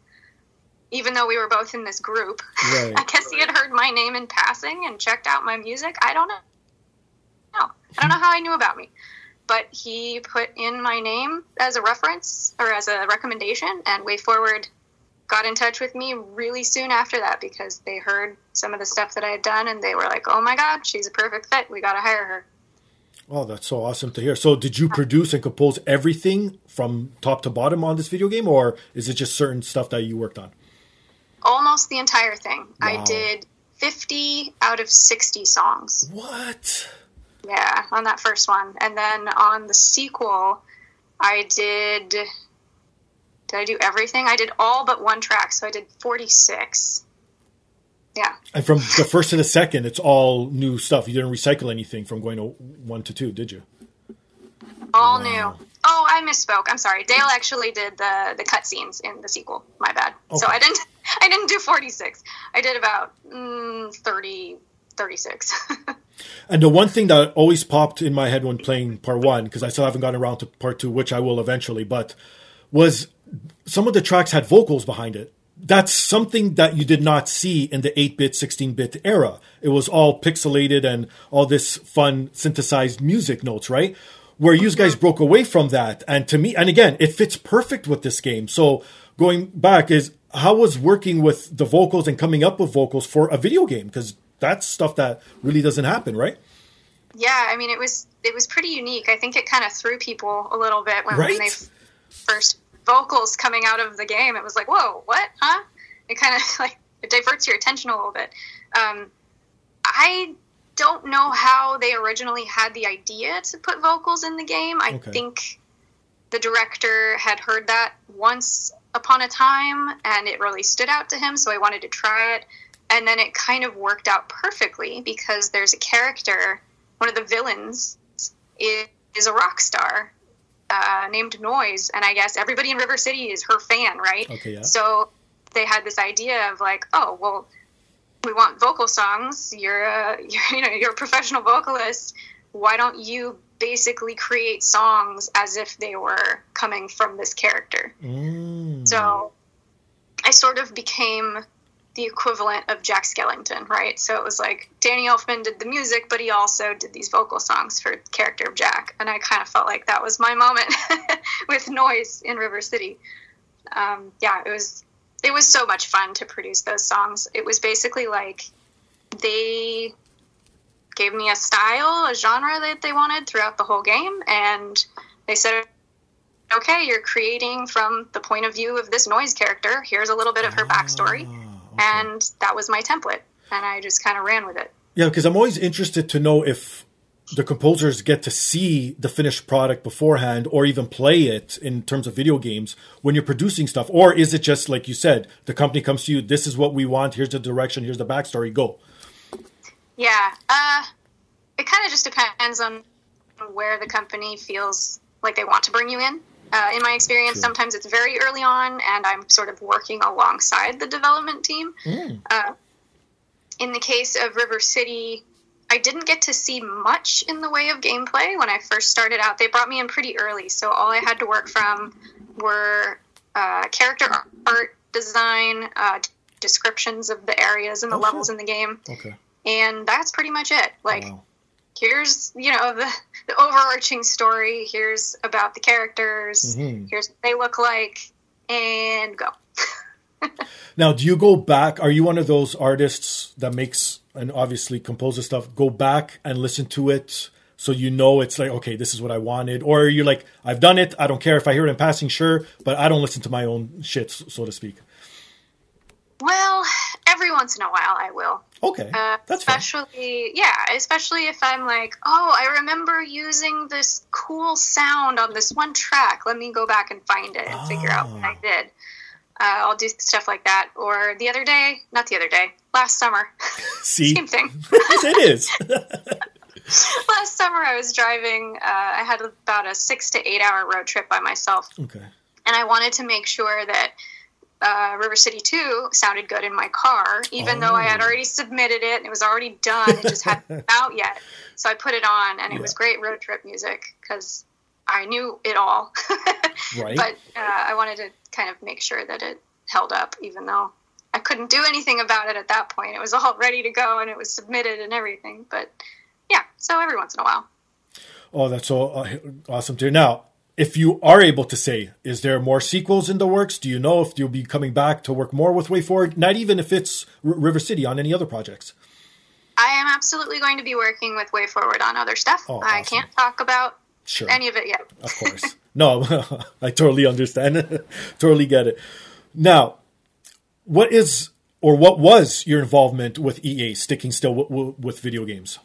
Even though we were both in this group, Right. <laughs> I guess he had heard my name in passing and checked out my music. I don't know. No, I don't know how he knew about me, but he put in my name as a reference or as a recommendation, and WayForward got in touch with me really soon after that because they heard some of the stuff that I had done, and they were like, "Oh my God, she's a perfect fit. We got to hire her." Oh, that's so awesome to hear. So, did you produce and compose everything from top to bottom on this video game, or is it just certain stuff that you worked on? Almost the entire thing. I did 50 out of 60 songs. What? Yeah, on that first one. And then on the sequel, I did. Did I do everything? I did all but one track, so I did 46. Yeah. And from the first to the second, it's all new stuff. You didn't recycle anything from going to one to two, did you? All Wow. new. Oh, I misspoke. I'm sorry. Dale actually did the the cutscenes in the sequel. My bad. So I didn't <laughs> I didn't do 46. I did about mm, 30 36. <laughs> And the one thing that always popped in my head when playing part one, because I still haven't gotten around to part two, which I will eventually, but was some of the tracks had vocals behind it. That's something that you did not see in the 8 bit, 16 bit era. It was all pixelated and all this fun synthesized music notes, right? Where you guys broke away from that. And to me, and again, it fits perfect with this game. So going back is how was working with the vocals and coming up with vocals for a video game? Because that's stuff that really doesn't happen, right? yeah, I mean it was it was pretty unique. I think it kind of threw people a little bit when, when they first vocals coming out of the game. It was like, whoa, what? Huh? It kind of <laughs> like it diverts your attention a little bit. Um, I don't know how they originally had the idea to put vocals in the game. I Okay. think the director had heard that once upon a time and it really stood out to him, so I wanted to try it. And then it kind of worked out perfectly because there's a character, one of the villains is, is a rock star uh, named Noise, and I guess everybody in River City is her fan, right? Okay, yeah. So they had this idea of like, oh, well, we want vocal songs. You're a <laughs> you're, you know you're a professional vocalist. Why don't you basically create songs as if they were coming from this character? Mm. So I sort of became the equivalent of Jack Skellington, right? So it was like Danny Elfman did the music, but he also did these vocal songs for the character of Jack, and I kind of felt like that was my moment <laughs> with Noise in River City. Um, yeah, it was it was so much fun to produce those songs. It was basically like they gave me a style, a genre that they wanted throughout the whole game, and they said, "Okay, you're creating from the point of view of this noise character. Here's a little bit of her backstory." Ah, and that was my template and i just kind of ran with it Yeah, because I'm always interested to know if the composers get to see the finished product beforehand or even play it in terms of video games when you're producing stuff. Or is it just like you said, the company comes to you, this is what we want, here's the direction, here's the backstory, go. yeah uh, it kind of just depends on where the company feels like they want to bring you in uh, in my experience Sure. sometimes it's very early on and i'm sort of working alongside the development team Mm. uh, in the case of river city i didn't get to see much in the way of gameplay when i first started out they brought me in pretty early so all i had to work from were uh, character art design uh, descriptions of the areas and the Oh, levels sure. in the game Okay. and that's pretty much it like Wow. here's you know the, the overarching story here's about the characters Mhm. here's what they look like and go <laughs> Now, do you go back? Are you one of those artists that makes and obviously composes stuff? Go back and listen to it so you know it's like okay, this is what I wanted, or you're like I've done it. I don't care if I hear it in passing, sure, but I don't listen to my own shit, so to speak. well every once in a while i will Okay, uh, that's fine. especially yeah especially if i'm like oh i remember using this cool sound on this one track let me go back and find it and figure out what i Ah. did uh, i'll do stuff like that or the other day not the other day last summer. <laughs> <laughs> See, same thing. Yes, it is. <laughs> last summer i was driving uh, i had about a six to eight hour road trip by myself. Okay, and i wanted to make sure that uh, river city 2 sounded good in my car even though i had Oh. already submitted it and it was already done. It just hadn't out yet. So i put it on and it was great road trip music because i knew it all. Right. but uh, i wanted to kind of make sure that it held up even though i couldn't do anything about it at that point it was all ready to go and it was submitted and everything but yeah so every once in a while Oh, that's so uh, awesome to. Now, if you are able to say, is there more sequels in the works? Do you know if you'll be coming back to work more with WayForward? Not even if it's R- River City on any other projects. I am absolutely going to be working with WayForward on other stuff. Oh, I can't talk about Sure. any of it yet. Of course. no, <laughs> I totally understand. <laughs> totally get it. Now, what is or what was your involvement with EA sticking still w- w- with video games?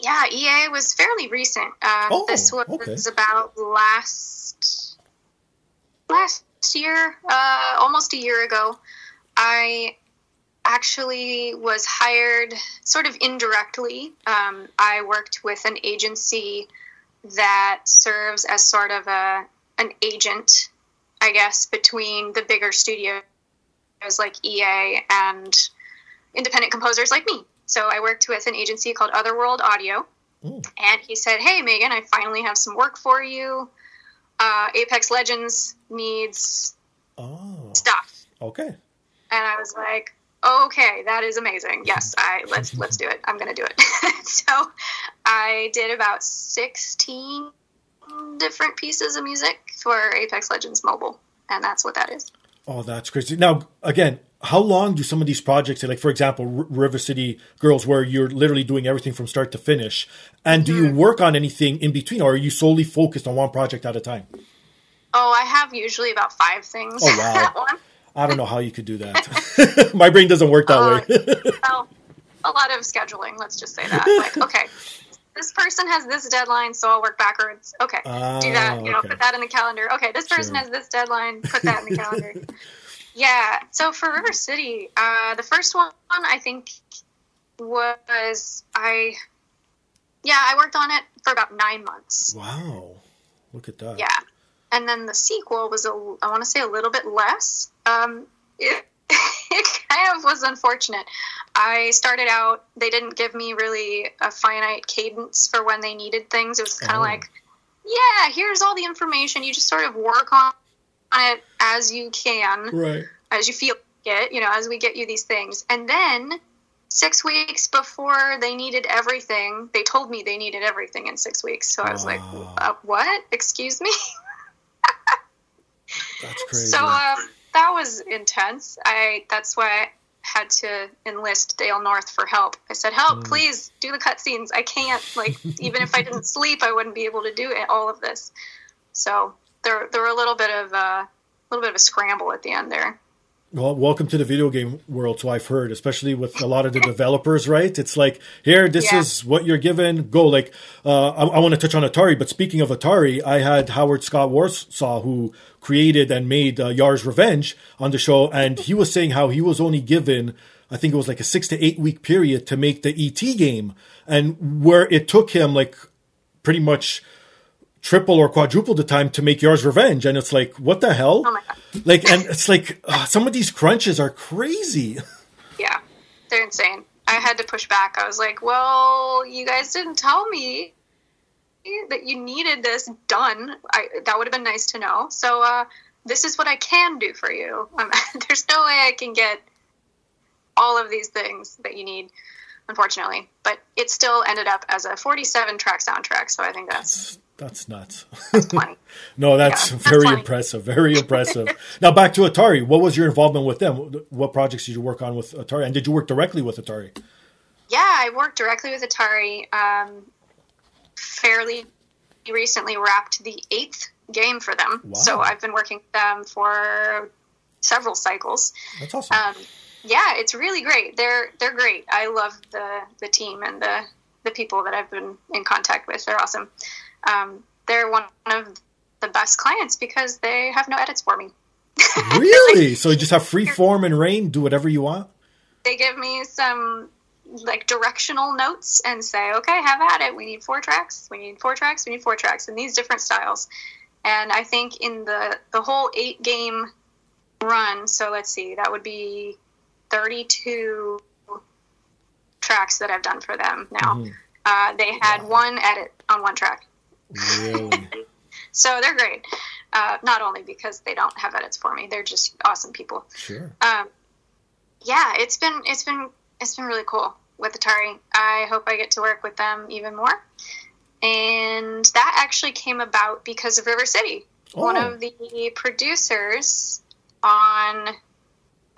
Yeah, EA was fairly recent. Um, Oh, this was okay. about last last year, uh, almost a year ago. I actually was hired sort of indirectly. Um, I worked with an agency that serves as sort of a an agent, I guess, between the bigger studios like EA and independent composers like me. So I worked with an agency called Otherworld Audio, and he said, "Hey, Megan, I finally have some work for you. Uh, Apex Legends needs Oh, stuff." okay. And I was like, "Okay, that is amazing. Yes, I <laughs> let's let's do it. I'm gonna do it." <laughs> so I did about 16 different pieces of music for Apex Legends Mobile, and that's what that is. Oh, that's crazy. Now, again, how long do some of these projects, like for example, R- River City Girls, where you're literally doing everything from start to finish, and do you work on anything in between, or are you solely focused on one project at a time? Oh, I have usually about five things Oh, <laughs> wow. I don't know how you could do that. <laughs> My brain doesn't work that Uh, way. well, a lot of scheduling. Let's just say that. Like, <laughs> okay, this person has this deadline, so I'll work backwards. Okay, do that. You know, okay. put that in the calendar. Okay, this person Sure. has this deadline. Put that in the calendar. <laughs> yeah. So for River City, uh, the first one I think was I. Yeah, I worked on it for about nine months. wow, look at that. Yeah, and then the sequel was a I want to say a little bit less. Um, it, it <laughs> kind of was unfortunate. I started out, they didn't give me really a finite cadence for when they needed things. It was kind of Oh. like, yeah, here's all the information. You just sort of work on it as you can, Right. as you feel it, you know, as we get you these things. And then six weeks before they needed everything, they told me they needed everything in six weeks. So I was like, uh, what? Excuse me? <laughs> That's crazy. So um, that was intense. I that's why I had to enlist Dale North for help. I said, "Help, Mm. please do the cutscenes. I can't. Like, <laughs> even if I didn't sleep, I wouldn't be able to do it, all of this." So there, there were a little bit of a little bit of a scramble at the end there. Well, welcome to the video game world. So I've heard, especially with a lot of the developers, right? It's like, here, this Yeah. is what you're given. Go. Like, uh, I, I want to touch on Atari, but speaking of Atari, I had Howard Scott Warshaw, who created and made uh, Yars' Revenge on the show, and he was saying how he was only given, I think it was like a six to eight week period to make the ET game, and where it took him like pretty much triple or quadruple the time to make Yars' Revenge, and it's like, what the hell? Oh my god. Like, and it's like uh, some of these crunches are crazy. <laughs> Yeah, they're insane. I had to push back. I was like, "Well, you guys didn't tell me that you needed this done. I, that would have been nice to know. So uh, this is what I can do for you. Um, <laughs> there's no way I can get all of these things that you need, unfortunately. But it still ended up as a 47 track soundtrack. So I think that's That's nuts. that's <laughs> no, that's Yeah, very funny. impressive. Very <laughs> impressive. now back to Atari. What was your involvement with them? What projects did you work on with Atari? And did you work directly with Atari? Yeah, I worked directly with Atari. Um, fairly recently wrapped the eighth game for them, Wow. so I've been working with them for several cycles. That's awesome. Um, yeah, it's really great. They're they're great. I love the the team and the the people that I've been in contact with. They're awesome. Um, they're one of the best clients because they have no edits for me. <laughs> really? So you just have free form and rain, do whatever you want? they give me some like directional notes and say, okay, have at it. We need four tracks. We need four tracks. We need four tracks in these different styles. And I think in the the whole eight game run, so let's see, that would be thirty two tracks that I've done for them now. Mhm. Uh, they had one edit on one track. Really? <laughs> So they're great. Uh, not only because they don't have edits for me, they're just awesome people. Sure. um, yeah, it's been it's been it's been really cool with Atari. I hope I get to work with them even more. And that actually came about because of River City. One Oh. of the producers on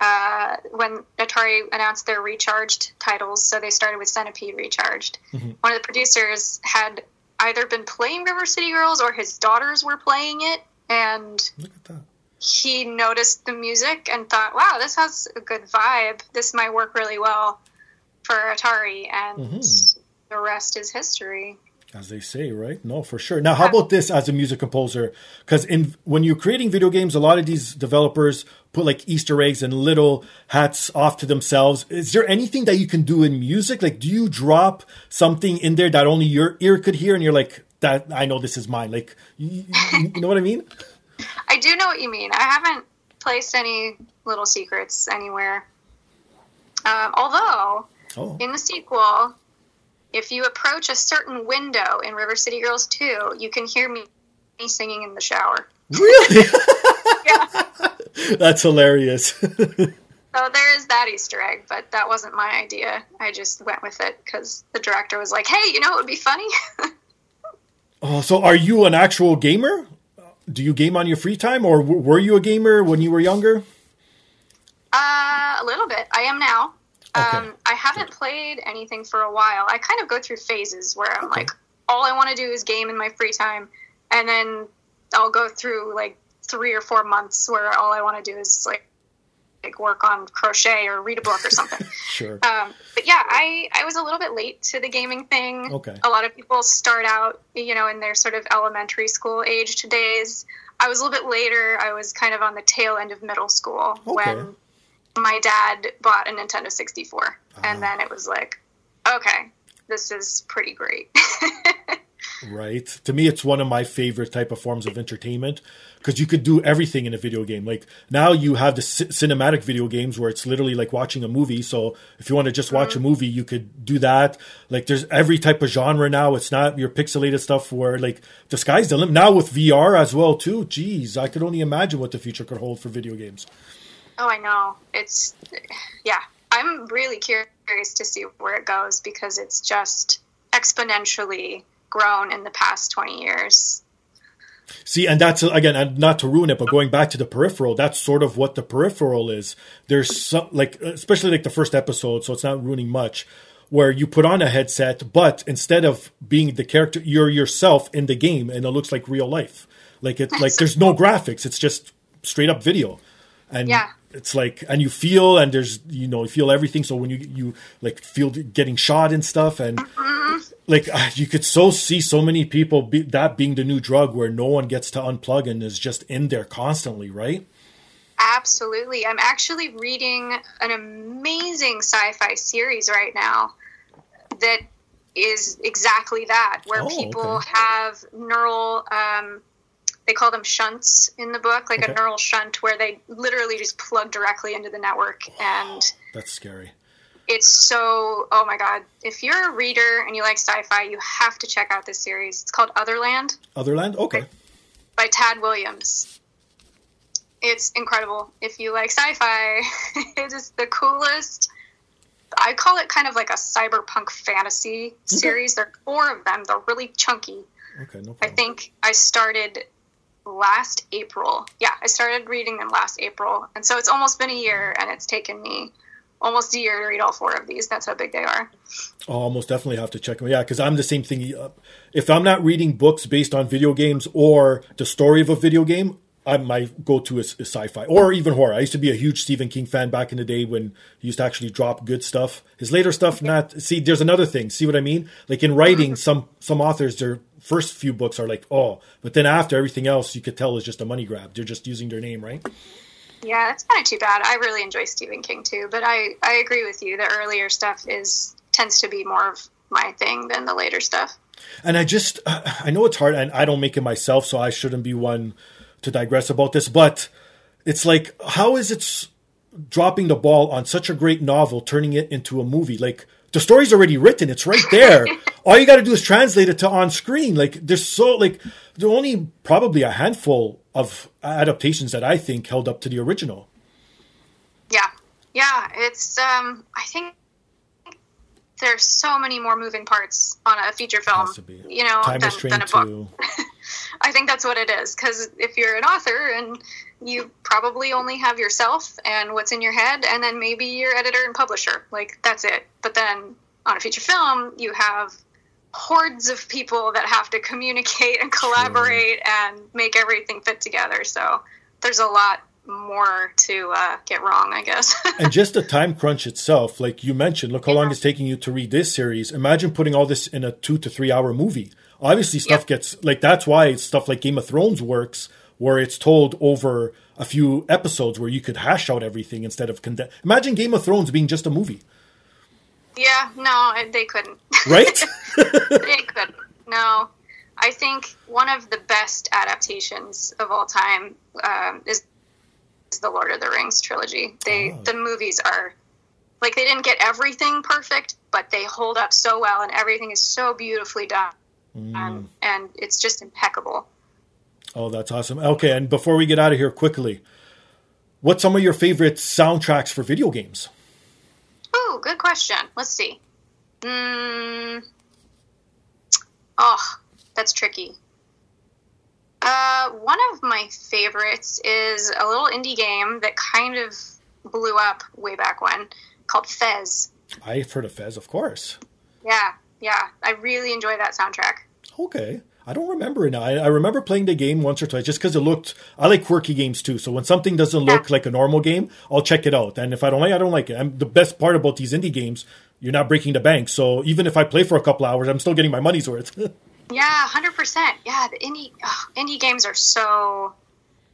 uh, when Atari announced their recharged titles, so they started with Centipede Recharged. Mhm. One of the producers had either been playing River City Girls or his daughters were playing it, and Look at that. he noticed the music and thought, wow, this has a good vibe. This might work really well for Atari. And Mhm. the rest is history. As they say, right? No, for sure. Now, how about this as a music composer? Because in when you're creating video games, a lot of these developers put like Easter eggs and little hats off to themselves. Is there anything that you can do in music? Like, do you drop something in there that only your ear could hear, and you're like, "That I know this is mine." Like, you, you know what I mean? <laughs> I do know what you mean. I haven't placed any little secrets anywhere. Um, although, Oh, in the sequel, if you approach a certain window in River City Girls 2, you can hear me singing in the shower. really? <laughs> <laughs> Yeah. That's hilarious. So there is that Easter egg, but that wasn't my idea. I just went with it because the director was like, "Hey, you know what would be funny? <laughs> oh, so are you an actual gamer? Do you game on your free time, or w- were you a gamer when you were younger? uh, a little bit. I am now. Okay. Um, I haven't played anything for a while. I kind of go through phases where I'm Okay. like, all I want to do is game in my free time, and then I'll go through like three or four months where all I want to do is like like work on crochet or read a book or something. <laughs> Sure. Um, but yeah, I, I was a little bit late to the gaming thing. Okay. A lot of people start out, you know, in their sort of elementary school aged days. I was a little bit later. I was kind of on the tail end of middle school Okay. when my dad bought a Nintendo 64. Ah. And then it was like, okay, this is pretty great. <laughs> right? To me, it's one of my favorite type of forms of entertainment because you could do everything in a video game. Like now you have the c- cinematic video games where it's literally like watching a movie. So if you want to just watch mm-hmm. a movie, you could do that. Like there's every type of genre now. It's not your pixelated stuff where like the sky's the limit. Now with VR as well too. Geez, I could only imagine what the future could hold for video games. Oh, I know. It's yeah. I'm really curious to see where it goes because it's just exponentially grown in the past 20 years. See, and that's again, not to ruin it, but going back to the peripheral, that's sort of what the peripheral is. There's some, like, especially like the first episode, so it's not ruining much, where you put on a headset, but instead of being the character, you're yourself in the game, and it looks like real life. Like it, like there's no graphics; it's just straight up video, and yeah it's like and you feel and there's you know you feel everything. So when you you like feel getting shot and stuff and like uh, you could so see so many people be, that being the new drug where no one gets to unplug and is just in there constantly right? Absolutely. I'm actually reading an amazing sci-fi series right now that is exactly that where oh, people okay. have neural um, they call them shunts in the book, like okay. a neural shunt where they literally just plug directly into the network. Wow, and that's scary. It's so, oh my God. If you're a reader and you like sci fi, you have to check out this series. It's called Otherland. Otherland? Okay. By, by Tad Williams. It's incredible. If you like sci fi, <laughs> it is the coolest. I call it kind of like a cyberpunk fantasy okay. series. There are four of them. They're really chunky. Okay, no problem. I think I started last April. Yeah, I started reading them last April. And so it's almost been a year and it's taken me almost a year to read all four of these. That's how big they are. I'll almost definitely have to check them. Yeah, because I'm the same thing. If I'm not reading books based on video games or the story of a video game, I, my go-to is, is, sci-fi or even horror. I used to be a huge Stephen King fan back in the day when he used to actually drop good stuff. His later stuff, not see. There's another thing. See what I mean? Like in writing, mm-hmm. some some authors, their first few books are like, oh, but then after everything else, you could tell is just a money grab. They're just using their name, right? Yeah, it's kind of too bad. I really enjoy Stephen King too, but I I agree with you. The earlier stuff is tends to be more of my thing than the later stuff. And I just <sighs> I know it's hard, and I don't make it myself, so I shouldn't be one to digress about this, but it's like, how is it dropping the ball on such a great novel, turning it into a movie? Like, the story's already written, it's right there. <laughs> All you got to do is translate it to on screen. Like, there's so, like, there are only probably a handful of adaptations that I think held up to the original. Yeah. Yeah. It's, um, I think there's so many more moving parts on a feature film, you know, than, than, a book. <laughs> I think that's what it is. Because if you're an author and you probably only have yourself and what's in your head, and then maybe your editor and publisher, like that's it. But then on a feature film, you have hordes of people that have to communicate and collaborate and make everything fit together. So there's a lot more to uh, get wrong, I guess. <laughs> and just the time crunch itself, like you mentioned, look how yeah. long it's taking you to read this series. Imagine putting all this in a two to three hour movie. Obviously, stuff gets like that's why stuff like Game of Thrones works, where it's told over a few episodes where you could hash out everything instead of condense. Imagine Game of Thrones being just a movie. Yeah, no, they couldn't. Right? <laughs> they couldn't. No. I think one of the best adaptations of all time um, is the Lord of the Rings trilogy. They oh. the movies are like they didn't get everything perfect, but they hold up so well, and everything is so beautifully done, mm. and, and it's just impeccable. Oh, that's awesome. Okay, and before we get out of here quickly, what's some of your favorite soundtracks for video games? Oh, good question. Let's see. Mm, oh, that's tricky. Uh, one of my favorites is a little indie game that kind of blew up way back when called Fez. I've heard of Fez, of course. Yeah, yeah. I really enjoy that soundtrack. Okay. I don't remember it now. I, I remember playing the game once or twice just because it looked. I like quirky games too. So when something doesn't look yeah. like a normal game, I'll check it out. And if I don't like, it, I don't like it. And the best part about these indie games, you're not breaking the bank. So even if I play for a couple hours, I'm still getting my money's worth. <laughs> Yeah, hundred percent. Yeah, the indie oh, indie games are so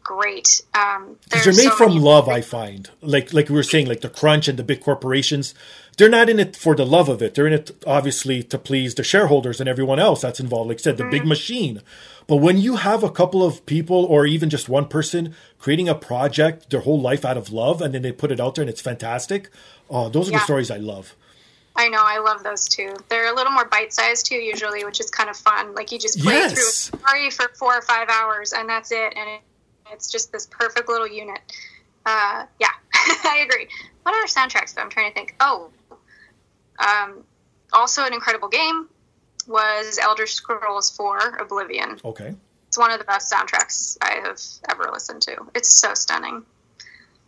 great. Um, they're made so from love, I find. Like like we were saying, like the crunch and the big corporations, they're not in it for the love of it. They're in it obviously to please the shareholders and everyone else that's involved. Like I said, the mm-hmm. big machine. But when you have a couple of people or even just one person creating a project their whole life out of love and then they put it out there and it's fantastic, oh, those are yeah. the stories I love. I know, I love those too. They're a little more bite sized too, usually, which is kind of fun. Like you just play yes. through a story for four or five hours, and that's it. And it, it's just this perfect little unit. Uh, yeah, <laughs> I agree. What other soundtracks? I'm trying to think. Oh, um, also an incredible game was Elder Scrolls 4 Oblivion. Okay. It's one of the best soundtracks I have ever listened to. It's so stunning.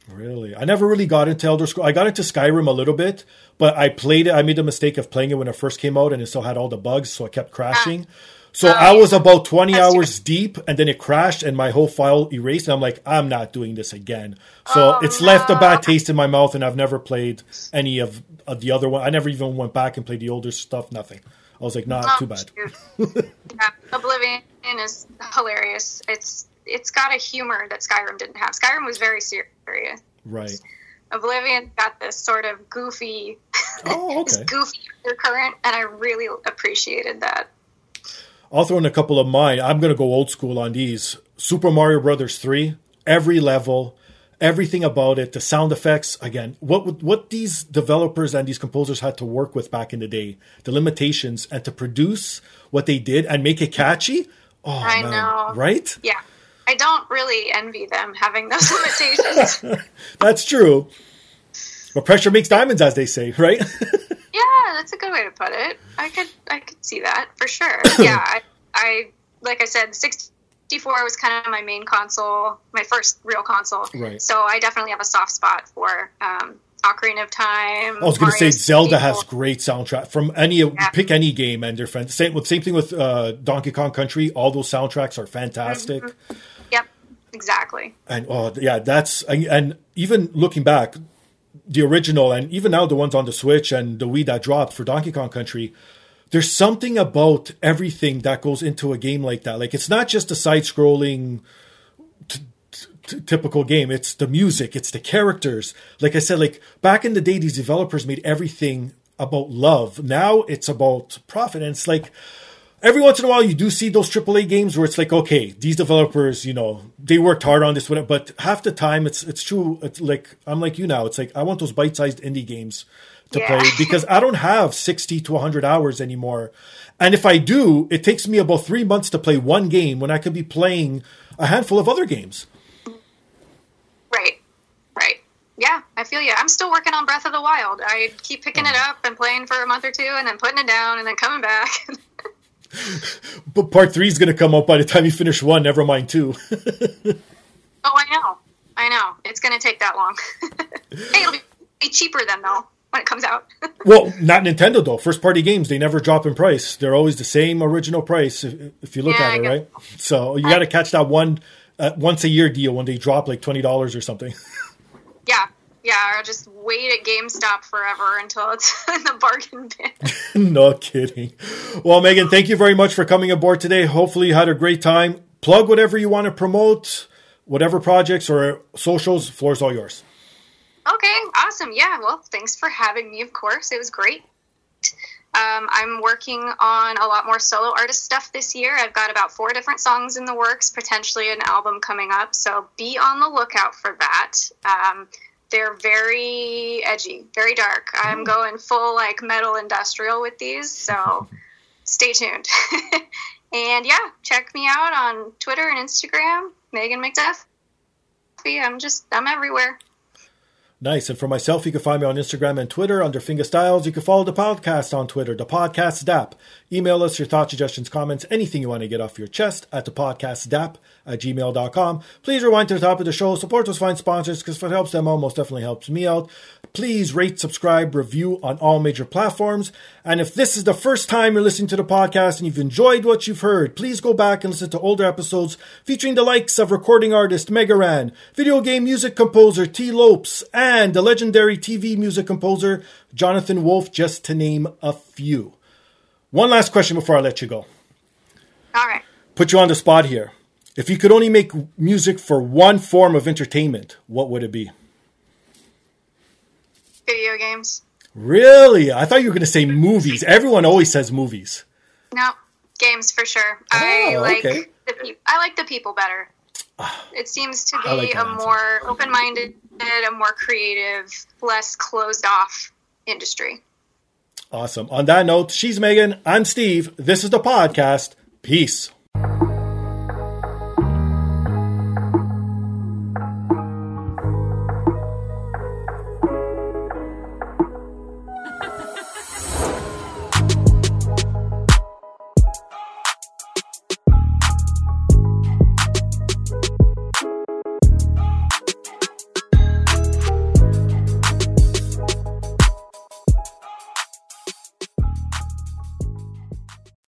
Really? I never really got into Elder Scrolls. I got into Skyrim a little bit, but I played it. I made the mistake of playing it when it first came out and it still had all the bugs, so I kept crashing. Ah. So I um, was about 20 That's hours deep and then it crashed and my whole file erased. And I'm like, I'm not doing this again. So oh, it's no. left a bad taste in my mouth and I've never played any of, of, the other one. I never even went back and played the older stuff, nothing. I was like, nah, oh, too bad. <laughs> yeah, Oblivion is hilarious. It's It's got a humor that Skyrim didn't have. Skyrim was very serious. Right. Oblivion got this sort of goofy, oh, <laughs> okay. goofy current, and I really appreciated that. I'll throw in a couple of mine. I'm going to go old school on these. Super Mario Brothers 3, every level, everything about it, the sound effects. Again, what what these developers and these composers had to work with back in the day, the limitations, and to produce what they did and make it catchy. Oh, I man. know, right? Yeah, I don't really envy them having those <laughs> limitations. <laughs> That's true. But pressure makes diamonds, as they say, right? <laughs> Yeah, that's a good way to put it. I could I could see that for sure. <coughs> yeah, I, I like I said, 64 was kind of my main console, my first real console. Right. So I definitely have a soft spot for um, Ocarina of Time. I was going to say Zelda has great soundtrack from any yeah. pick any game and they're fan- same same thing with uh, Donkey Kong Country. All those soundtracks are fantastic. Mm-hmm. Yep, exactly. And oh yeah, that's and even looking back, the original and even now the ones on the Switch and the Wii that dropped for Donkey Kong Country, there's something about everything that goes into a game like that. Like it's not just a side-scrolling t- t- typical game. It's the music, it's the characters. Like I said, like back in the day, these developers made everything about love. Now it's about profit, and it's like every once in a while you do see those AAA games where it's like, okay, these developers, you know, they worked hard on this, but half the time it's it's true. It's like I'm like you now. It's like I want those bite-sized indie games to yeah. play <laughs> because I don't have 60 to 100 hours anymore. And if I do, it takes me about three months to play one game when I could be playing a handful of other games. Right, right. Yeah, I feel you. I'm still working on Breath of the Wild. I keep picking oh. it up and playing for a month or two and then putting it down and then coming back. <laughs> but part three is going to come out by the time you finish one. Never mind two. <laughs> oh, I know. I know. It's going to take that long. hey, it'll be cheaper then, though, when it comes out. <laughs> well, not Nintendo though. First party games they never drop in price. They're always the same original price if, if you look yeah, at it, right? So you got to catch that one uh, once a year deal when they drop like twenty dollars or something. <laughs> yeah, yeah, or just wait at GameStop forever until it's <laughs> in the bargain bin. no kidding. Well, Megan, thank you very much for coming aboard today. Hopefully, you had a great time. Plug whatever you want to promote, whatever projects or socials. Floor's all yours. Okay, awesome. Yeah, well, thanks for having me. Of course, it was great. Um, I'm working on a lot more solo artist stuff this year. I've got about four different songs in the works, potentially an album coming up. So be on the lookout for that. Um, they're very edgy, very dark. I'm going full like metal industrial with these, so <laughs> stay tuned. <laughs> and yeah, check me out on Twitter and Instagram, Megan McDuffee. I'm just I'm everywhere. Nice. And for myself, you can find me on Instagram and Twitter under Finger Styles. You can follow the podcast on Twitter, the podcast DAP. Email us your thoughts, suggestions, comments, anything you want to get off your chest at the podcast DAP at gmail.com. Please rewind to the top of the show. Support those fine sponsors because if it helps them out, most definitely helps me out. Please rate, subscribe, review on all major platforms. And if this is the first time you're listening to the podcast and you've enjoyed what you've heard, please go back and listen to older episodes featuring the likes of recording artist Megaran, video game music composer Tee Lopes, and the legendary TV music composer Jonathan Wolff, just to name a few. One last question before I let you go. All right. Put you on the spot here. If you could only make music for one form of entertainment, what would it be? Video games. Really? I thought you were going to say movies. Everyone always says movies. No, games for sure. I Oh, like okay. the pe- I like the people better. It seems to <sighs> I like be a answer. more open-minded, a more creative, less closed-off industry. Awesome. On that note, she's Megan. I'm Steve. This is the podcast. Peace.